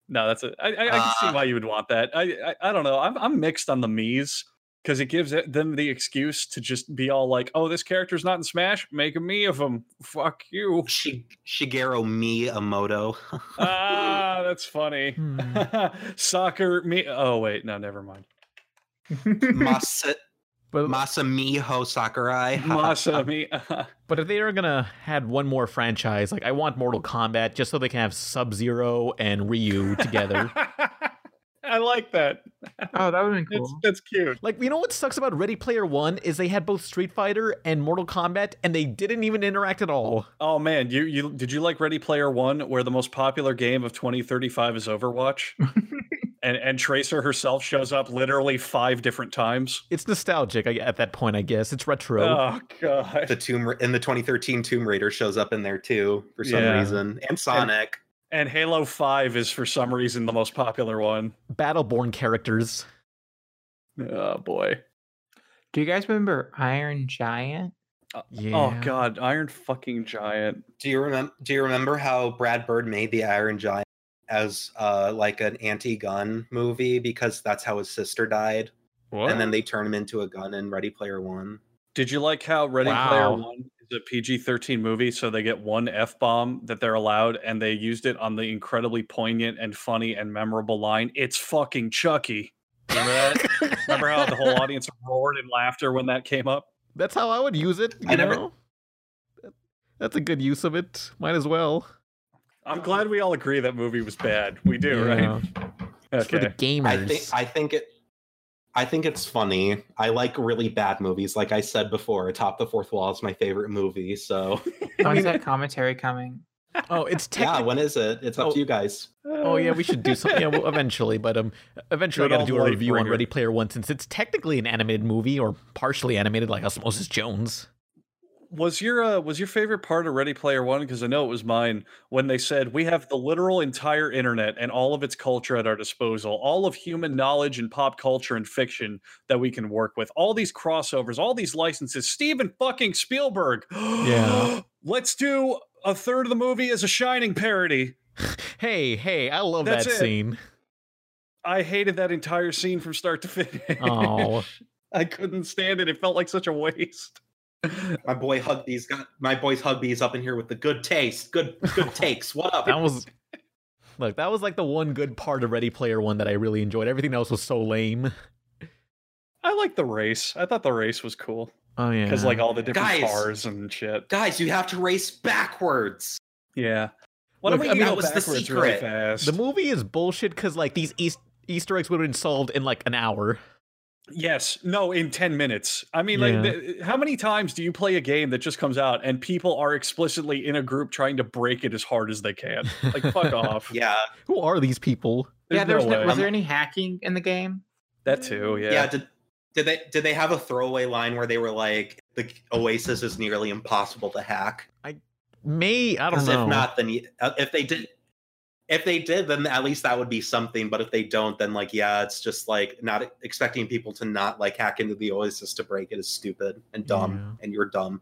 no, that's a. I, I, I can see Uh, why you would want that. I I, I don't know. I'm I'm mixed on the me's because it gives it, them the excuse to just be all like, "Oh, this character's not in Smash. Make a me of him. Fuck you." Shi- Shigeru Miyamoto. ah, that's funny. Hmm. Soccer me. Oh wait, no, never mind. Masa, But, Masamiho Sakurai. Masa me. but if they are gonna had one more franchise, like I want Mortal Kombat, just so they can have Sub Zero and Ryu together. I like that. Oh, that would have been That's, cool. that's cute. like you know what sucks about Ready Player One is they had both Street Fighter and Mortal Kombat, and they didn't even interact at all. Oh man, you you did you like Ready Player One, where the most popular game of 2035 is Overwatch, and and Tracer herself shows up literally five different times. It's nostalgic I, at that point, I guess. It's retro. Oh god, the Tomb Ra- in the 2013 Tomb Raider shows up in there too for some Yeah. reason, and Sonic. and Halo Five is for some reason the most popular one. Battleborn characters. Oh boy. Do you guys remember Iron Giant? Yeah. Oh god, Iron fucking Giant. Do you remember? Do you remember how Brad Bird made the Iron Giant as uh, like an anti-gun movie because that's how his sister died, What? and then they turn him into a gun in Ready Player One. Did you like how Ready Player One is a PG 13 movie, so they get one F bomb that they're allowed, and they used it on the incredibly poignant and funny and memorable line, It's fucking Chucky. Remember that? Remember how the whole audience roared in laughter when that came up? That's how I would use it. You I never- know, that's a good use of it. Might as well. I'm glad we all agree that movie was bad. We do, Yeah. right? It's for the Okay. gamers. I think I think it. I think it's funny. I like really bad movies. Like I said before, Atop the Fourth Wall is my favorite movie. So When's that commentary coming? oh, it's yeah, when is it? It's up Oh. to you guys. Oh yeah, we should do something. Yeah, well, eventually, but um, eventually Good I got to do a light review on. Ready Player One since it's technically an animated movie or partially animated, like Osmosis Jones. Was your uh, was your favorite part of Ready Player One? Because I know it was mine when they said we have the literal entire internet and all of its culture at our disposal, all of human knowledge and pop culture and fiction that we can work with, all these crossovers, all these licenses. Steven fucking Spielberg. Yeah. Let's do a third of the movie as a Shining parody. Hey, hey, I love That's that it. scene. I hated that entire scene from start to finish. Oh. I couldn't stand it. It felt like such a waste. My boy Hugbees got my boys Hugbees up in here with the good taste, good good takes. What up? That was look. That was like the one good part of Ready Player One that I really enjoyed. Everything else was so lame. I like the race. I thought the race was cool. Oh yeah, because like all the different Guys. cars and shit. Guys, you have to race backwards. Yeah. Why Look, don't we I mean, go that was the backwards really fast? the movie is bullshit because like these East, Easter eggs would have been solved in like an hour. Yes. No, in 10 minutes. I mean, Yeah. like, th- how many times do you play a game that just comes out and people are explicitly in a group trying to break it as hard as they can? Like, fuck off. Yeah, Who are these people? yeah, There's there's no no, was there any hacking in the game? That too, yeah. yeah. Did did they did they have a throwaway line where they were like the Oasis is nearly impossible to hack? I may I don't know. if not, then you, uh, if they did, if they did, then at least that would be something. But if they don't, then like yeah, it's just like not expecting people to not like hack into the Oasis to break it is stupid and dumb, and you're dumb.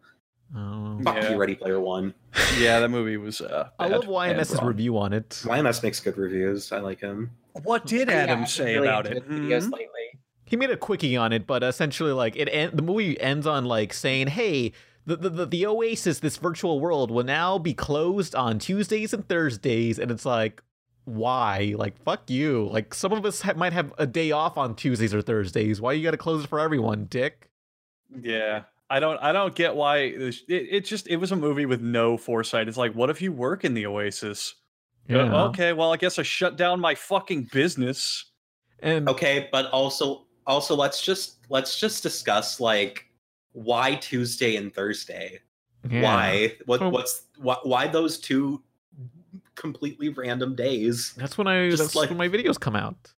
Oh. Fuck Yeah. you, Ready Player One. Yeah, that movie was. Uh, I love YMS's review on it. YMS makes good reviews. I like him. What did Adam I've say really about it? his Videos Hmm? lately. He made a quickie on it, but essentially, like it, en- the movie ends on like saying, "Hey, the, the the the Oasis, this virtual world, will now be closed on Tuesdays and Thursdays," and it's like, why? Like, fuck you. Like, some of us ha- might have a day off on Tuesdays or Thursdays. Why you got to close it for everyone, Dick? Yeah. I don't I don't get why it, it just it was a movie with no foresight. It's like what if you work in the Oasis? Uh, Yeah. okay, well I guess I shut down my fucking business. And Okay, but also also let's just let's just discuss like why Tuesday and Thursday. Yeah. Why? What Well- what's why, why those two completely random days? That's when I Just that's like- when my videos come out.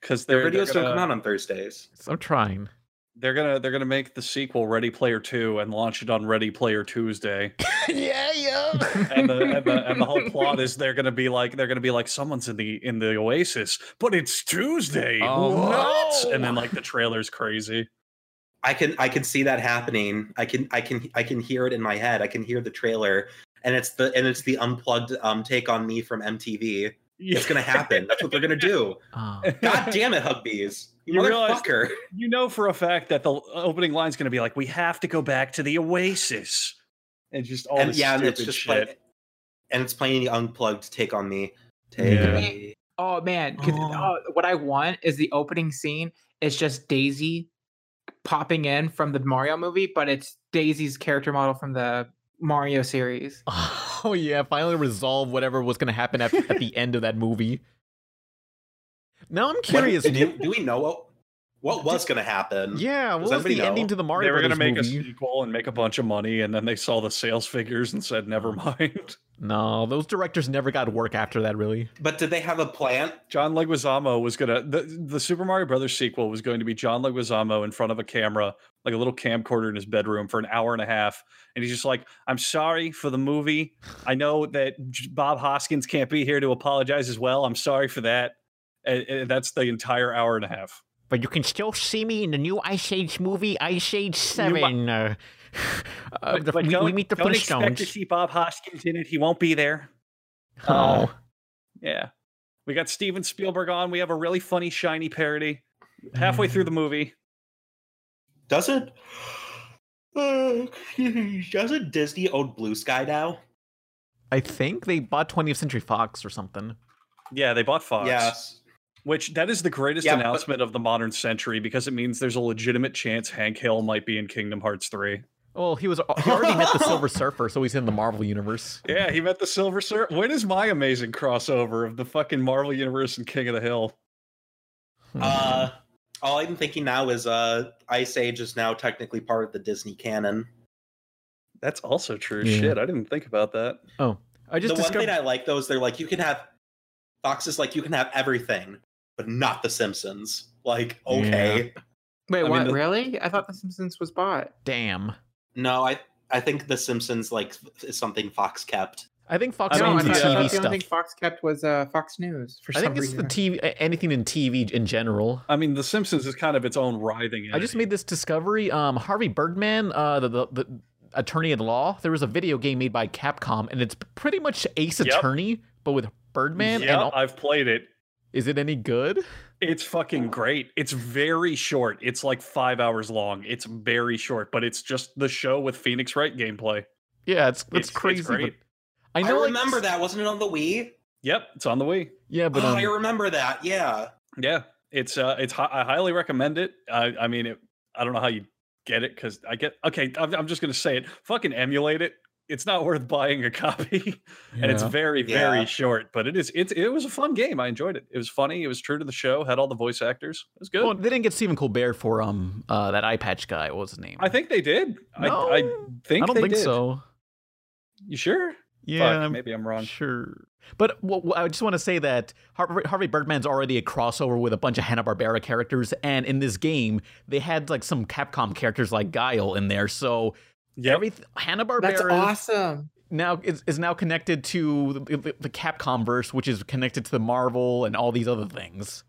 Because Their they're, videos they're don't come out on Thursdays. I'm trying. They're gonna they're gonna make the sequel Ready Player Two and launch it on Ready Player Tuesday. yeah, yeah. and the, and the and the whole plot is they're gonna be like they're gonna be like someone's in the in the Oasis, but it's Tuesday. Oh, what? no. And then like the trailer's crazy. I can I can see that happening. I can I can I can hear it in my head. I can hear the trailer, and it's the and it's the unplugged um take on me from MTV. It's gonna happen. That's what they're gonna do. Oh. God damn it, Hugbees! You, You realize- motherfucker! You know for a fact that the opening line's gonna be like, "We have to go back to the Oasis," and just all and this yeah, and stupid it's just shit. play, and it's playing the unplugged take on me. Take Yeah. me. Oh man, 'cause, Oh. uh, what I want is the opening scene. It's just Daisy popping in from the Mario movie, but it's Daisy's character model from the Mario series. Oh yeah, finally resolve whatever was gonna happen at, at the end of that movie. Now I'm What- curious. do, do we know what what was gonna happen? yeah, what Does was the anybody ending to the Mario they were gonna make movie? a sequel and make a bunch of money, and then they saw the sales figures and said. "Never mind." No, those directors never got work after that. Really. But did they have a plan? John Leguizamo was gonna the, the Super Mario Brothers sequel was going to be John Leguizamo in front of a camera, like a little camcorder in his bedroom for an hour and a half, and he's just like, "I'm sorry for the movie. I know that Bob Hoskins can't be here to apologize as well. I'm sorry for that." And, and that's the entire hour and a half. But you can still see me in the new Ice Age movie, Ice Age Seven. Uh, uh, But, the- but we, don't, we meet the don't expect to see Bob Hoskins in it. He won't be there. Oh, Uh, yeah. We got Steven Spielberg on. We have a really funny, Shining parody halfway through the movie. Does it? Uh, doesn't Disney own Blue Sky now? I think they bought 20th Century Fox or something. Yeah, they bought Fox. Yes. Which that is the greatest Yeah, but- announcement of the modern century because it means there's a legitimate chance Hank Hill might be in Kingdom Hearts 3. Well, he was he already met the Silver Surfer, so he's in the Marvel universe. Yeah, he met the Silver Surfer. When is my amazing crossover of the fucking Marvel Universe and King of the Hill? Uh, all I'm thinking now is uh, Ice Age is now technically part of the Disney canon. That's also true. Yeah. Shit, I didn't think about that. Oh, I just the one thing I like though is they're like you can have Fox is like you can have everything, but not the Simpsons. Like okay, Wait, I mean, what? the- really? I thought The Simpsons was bought. Damn. no, I I think the Simpsons like is something Fox kept. I think Fox I no, owns I the thought, I TV thought the only thing Fox kept was uh, Fox News. For I some think it's reason. the TV, anything in TV in general. I mean, The Simpsons is kind of its own writhing. I just made this discovery. Um, Harvey Birdman, uh, the, the the attorney at law. There was a video game made by Capcom, and it's pretty much Ace Yep. Attorney, but with Birdman. Yeah, and I've played it. Is it any good? It's fucking great. It's very short. It's like five hours long. It's very short, but it's just the show with Phoenix Wright gameplay. Yeah, it's It's- it's it's crazy. but great. I I, know. like, remember that wasn't it on the Wii? Yep, it's on the Wii. Yeah, but oh, um, I remember that. Yeah. Yeah, it's uh, it's I highly recommend it. I I mean, it, I don't know how you get it because I get okay. I'm, I'm just gonna say it. Fucking emulate it. It's not worth buying a copy, and it's very very Yeah. short. But it is it it was a fun game. I enjoyed it. It was funny. It was true to the show. Had all the voice actors. It was good. well, they didn't get Stephen Colbert for um uh that eye patch guy. What was his name? I think they did. No, I I think I don't they think did. so. You sure? Yeah, Fuck, I'm maybe I'm wrong. Sure. But wh- wh- I just want to say that Harvey, Harvey Birdman's already a crossover with a bunch of Hanna Barbera characters, and in this game they had like some Capcom characters like Guile in there. So Yep. everything Hanna That's Barbera awesome. now is, is now connected to the, the, the Capcom verse, which is connected to the Marvel and all these other things.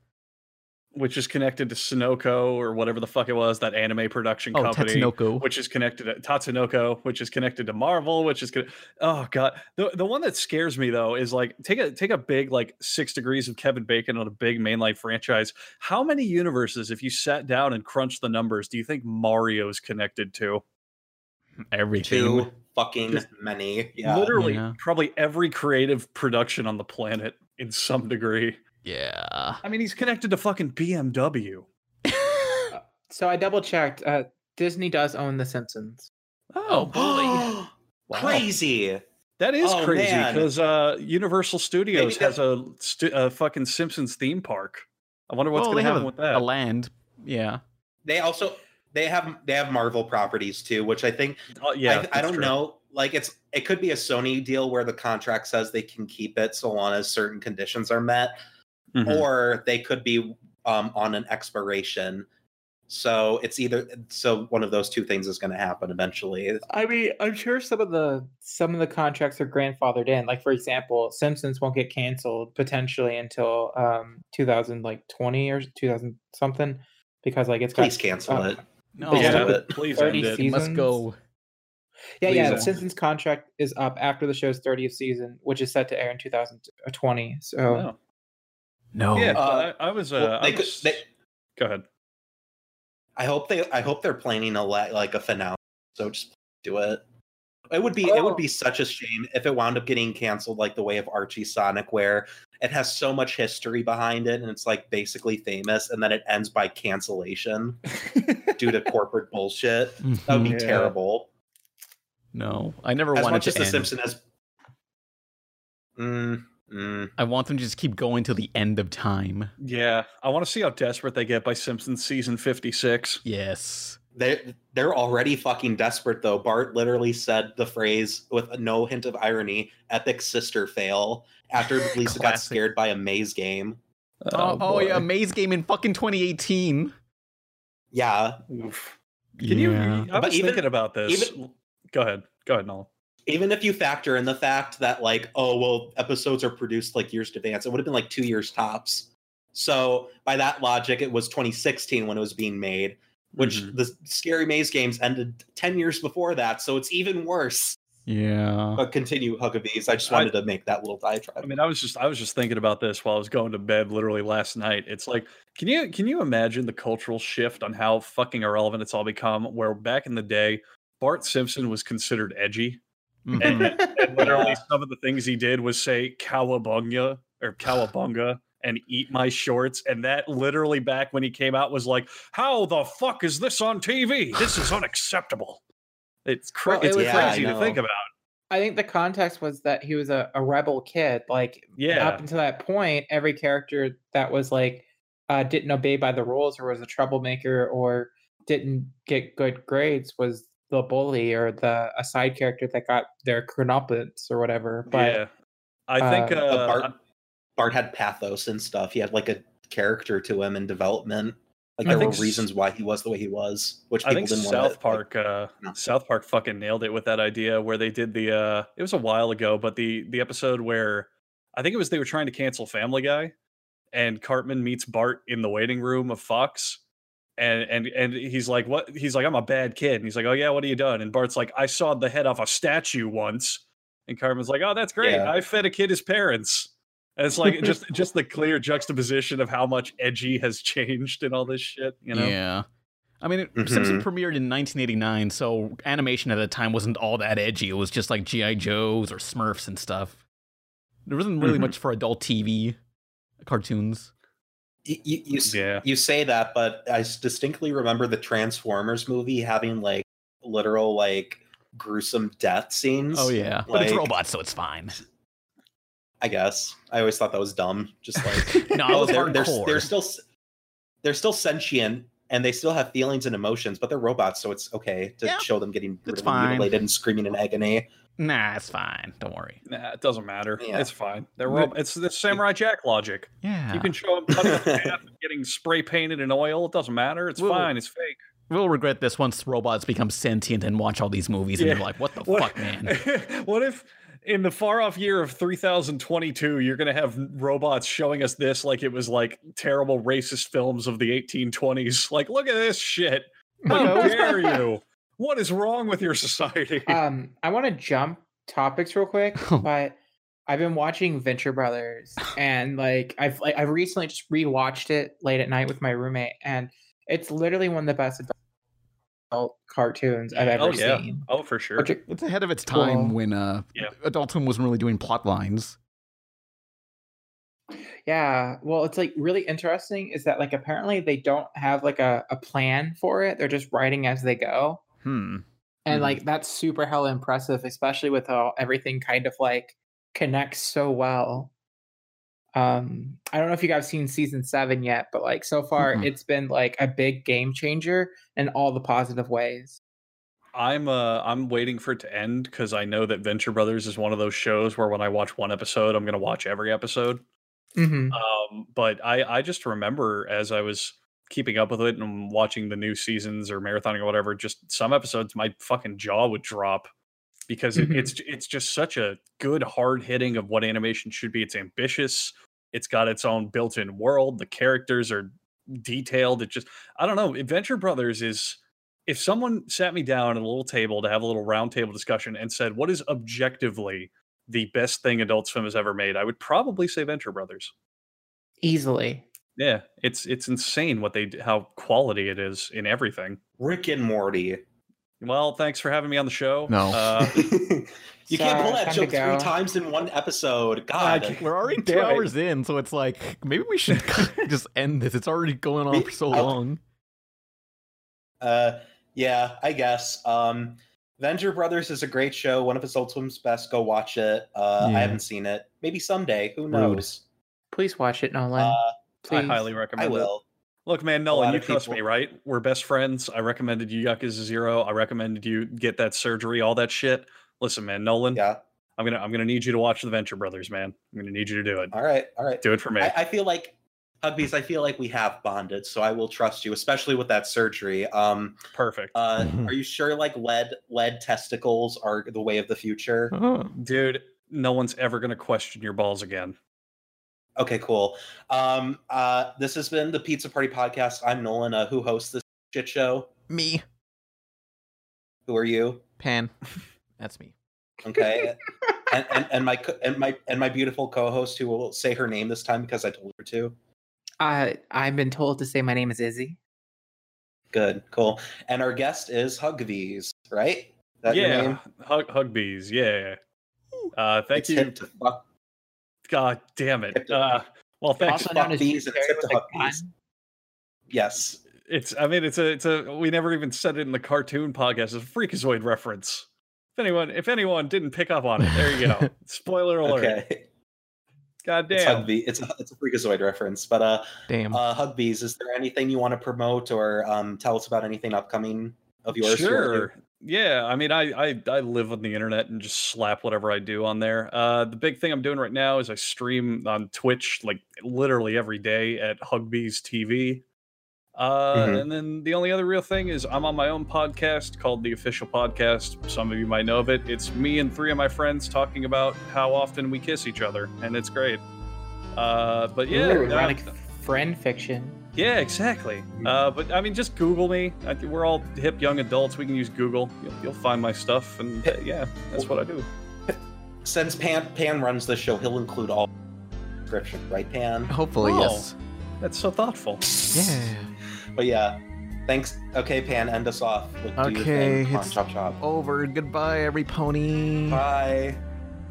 which is connected to Sunoco or whatever the fuck it was, that anime production Oh, company. Tatsunoko. Which is connected to Tatsunoko, which is connected to Marvel, which is con- oh god. The the one that scares me though is like take a take a big like six degrees of Kevin Bacon on a big mainline franchise. How many universes, if you sat down and crunched the numbers, do you think Mario's connected to? Everything. Too fucking Just many. Yeah. Literally, Yeah. probably every creative production on the planet in some degree. Yeah. I mean, he's connected to fucking BMW. So I double checked. Uh, Disney does own The Simpsons. Oh boy. Wow. Crazy. That is Oh, crazy because uh, Universal Studios has a, stu- a fucking Simpsons theme park. I wonder what's well, going they to have happen a, with that. a land. Yeah. They also they have they have Marvel properties too, which I think Oh, yeah, I, I don't true. know. Like it's it could be a Sony deal where the contract says they can keep it so long as certain conditions are met, Mhm. or they could be um, on an expiration. So it's either so one of those two things is going to happen eventually. I mean, I'm sure some of the some of the contracts are grandfathered in. Like for example, Simpsons won't get canceled potentially until um 2000 like 20 or 2000 something because like it's got Please cancel uh, it. No, They Yeah, stuck please 30 end it. it must go. Yeah, Please yeah. end The. Simpsons contract is up after the show's 30th season, which is set to air in 2020. So No. No. Yeah, Uh, I, I was. Uh, well, I they could- was- they- Go ahead. I hope they I hope they're planning a la- like a finale. So just do it. It would be it would be such a shame if it wound up getting canceled like the way of Archie Sonic, where it has so much history behind it and it's like basically famous, and then it ends by cancellation due to corporate bullshit. That would be Yeah. terrible. No, I never As wanted much to as The end. Simpsons has. Mm, mm. I want them to just keep going till the end of time. Yeah, I want to see how desperate they get by Simpsons season fifty-six. Yes. They they're already fucking desperate though. Bart literally said the phrase with no hint of irony, "epic sister fail," after Lisa got scared by a maze game. Oh, oh, oh boy. yeah, Maze Game in fucking 2018. Yeah, Oof. Can you? I But was even- thinking about this. even- Go ahead. Go ahead, Noel. even if you factor in the fact that like, oh well, episodes are produced like years in advance, it would have been like two years tops. So by that logic, it was 2016 when it was being made, which Mhm. the Scary Maze games ended 10 years before that, so it's even worse. Yeah. But continue, Hugbees. I just I- wanted to make that little diatribe. I mean, I was just I was just thinking about this while I was going to bed literally last night. It's like, can you can you imagine the cultural shift on how fucking irrelevant it's all become? Where back in the day, Bart Simpson was considered edgy, Mhm. and, and literally Yeah. some of the things he did was say "cowabunga" or "cowabunga" and "eat my shorts," and that literally back when he came out was like, "How the fuck is this on TV? This is unacceptable." It's, cra- Well, it it's was Yeah, crazy to think about. I think the context was that he was a, a rebel kid. Like Yeah. up until that point, every character that was like uh, didn't obey by the rules or was a troublemaker or didn't get good grades was the bully or the a side character that got their comeuppance or whatever. But yeah, I think uh, uh, But Bart, Bart had pathos and stuff. He had like a character to him in development. Like I there were reasons why he was the way he was, which I people think didn't want South. Park, uh, no. South Park fucking nailed it with that idea where they did the. uh It was a while ago, but the the episode where I think it was they were trying to cancel Family Guy, and Cartman meets Bart in the waiting room of Fox, and and and he's like, "What?" He's like, "I'm a bad kid," and he's like, "Oh yeah, what have you done?" And Bart's like, "I sawed the head off a statue once," and Cartman's like, "Oh, that's great. Yeah. I fed a kid his parents." And it's like just just the clear juxtaposition of how much edgy has changed and all this shit, you know? Yeah. I mean, it, Mhm. Simpsons premiered in 1989, so animation at the time wasn't all that edgy. It was just like G.I. Joes or Smurfs and stuff. There wasn't really Mhm. much for adult TV cartoons. You, you, you, Yeah. you say that, but I distinctly remember the Transformers movie having like literal like gruesome death scenes. Oh, yeah. But it's robots, so it's fine. I guess I always thought that was dumb. Just like No, oh, they're, they're, they're still they're still sentient and they still have feelings and emotions, but they're robots, so it's okay to Yeah, show them getting it's fine. mutilated and screaming in agony. Nah, it's fine. Don't worry. Nah, it doesn't matter. Yeah. It's fine. They're But- rob- it's the Samurai Jack logic. Yeah. You can show them cutting in half and getting spray painted in oil. It doesn't matter. It's Whoa. fine. It's fake. We'll regret this once robots become sentient and watch all these movies, and Yeah. you're like, what the What- fuck, man? what if in the far off year of 3022 you're going to have robots showing us this like it was like terrible racist films of the 1820s? Like, look at this shit. How dare you? What is wrong with your society? um, I want to jump topics real quick, but I've been watching Venture Brothers, and like I've like I've recently just rewatched it late at night with my roommate, and it's literally one of the best adult cartoons I've ever oh yeah. seen. Oh for sure. Which- It's ahead of its time Well, when uh, Yeah. adulthood wasn't really doing plot lines. Yeah, well, it's like really interesting is that like apparently they don't have like a, a plan for it. They're just writing as they go. Hmm. And Mhm. like that's super hella impressive, especially with how everything kind of like connects so well. Um, I don't know if you guys seen season seven yet, but like so far, Mhm. it's been like a big game changer in all the positive ways. I'm uh I'm waiting for it to end because I know that Venture Brothers is one of those shows where when I watch one episode, I'm gonna watch every episode. Mm-hmm. Um, but I I just remember as I was keeping up with it and watching the new seasons or marathoning or whatever, just some episodes my fucking jaw would drop because it, Mhm. it's it's just such a good hard hitting of what animation should be. It's ambitious. It's got its own built-in world. The characters are detailed. It just I don't know. Adventure Brothers is if someone sat me down at a little table to have a little round table discussion and said, "What is objectively the best thing Adult Swim has ever made?" I would probably say Venture Brothers. Easily. Yeah, it's it's insane what they how quality it is in everything. Rick and Morty. Well, thanks for having me on the show. No. Uh, you can't pull that time joke three times in one episode. God. We're already two hours in, so it's like maybe we should just end this. It's already going on for so I- long. Uh, yeah, I guess. Um, Venture Brothers is a great show. One of Adult Swim's best. Go watch it. Uh, Yeah. I haven't seen it. Maybe someday. Who Rude. knows? Please watch it, Nolan. Uh, Please. I highly recommend. I recommend it. Will. Look, man, Nolan, you of trust me, right? We're best friends. I recommended you yuck Yakuza Zero. I recommended you get that surgery, all that shit. Listen, man, Nolan, Yeah. I'm gonna I'm gonna need you to watch the Venture Brothers, man. I'm gonna need you to do it. All right. All right. Do it for me. I, I feel like Hugbees. I feel like we have bonded, so I will trust you, especially with that surgery. Um, Perfect. uh, are you sure like lead lead testicles are the way of the future? Oh. Dude, no one's ever gonna question your balls again. Okay, cool. Um, uh, this has been the Pizza Party podcast. I'm Nolan, uh, who hosts this shit show. Me, Who are you? Pan. That's me. Okay, and, and and my and my and my beautiful co-host who will say her name this time because I told her to. Uh, I've been told to say my name is Izzy. Good, cool. And our guest is Hugbees, right? That yeah, name? hug Hugbees. Yeah. Uh, thank It's you. Hip to fuck, God damn it. Uh, well, thanks. Also known as bees and Terry it's hip to with hug bees. Yes. It's. I mean, it's a. It's a. We never even said it in the cartoon podcast. It's a Freakazoid reference. If anyone, if anyone didn't pick up on it, there you go. Spoiler alert. Okay. God It's damn. Hugbees. It's a it's a Freakazoid reference. But uh, Damn. uh, Hugbees, is there anything you want to promote or um tell us about anything upcoming of yours? you wanna do? Sure. Yeah, I mean, I, I I live on the internet and just slap whatever I do on there. Uh, the big thing I'm doing right now is I stream on Twitch like literally every day at Hugbees TV. Uh, Mhm. And then the only other real thing is I'm on my own podcast called The Official Podcast. Some of you might know of it. It's me and three of my friends talking about how often we kiss each other, and it's great. Uh, but yeah, Ooh, uh, friend fiction. Yeah, exactly. Uh, but I mean, just Google me. I, we're all hip young adults. We can use Google. You'll, you'll find my stuff, and uh, yeah, that's what I do. Since Pan Pan runs the show, he'll include all description, right, Pan? Hopefully, Oh. yes. That's so thoughtful. Yeah. But yeah, thanks. Okay, Pan, end us off. With Okay, thing. Come on, it's- chop chop. Over. Goodbye, every pony. Bye.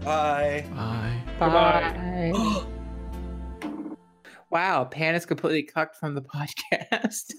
Bye. Bye. Bye. wow, Pan is completely cucked from the podcast.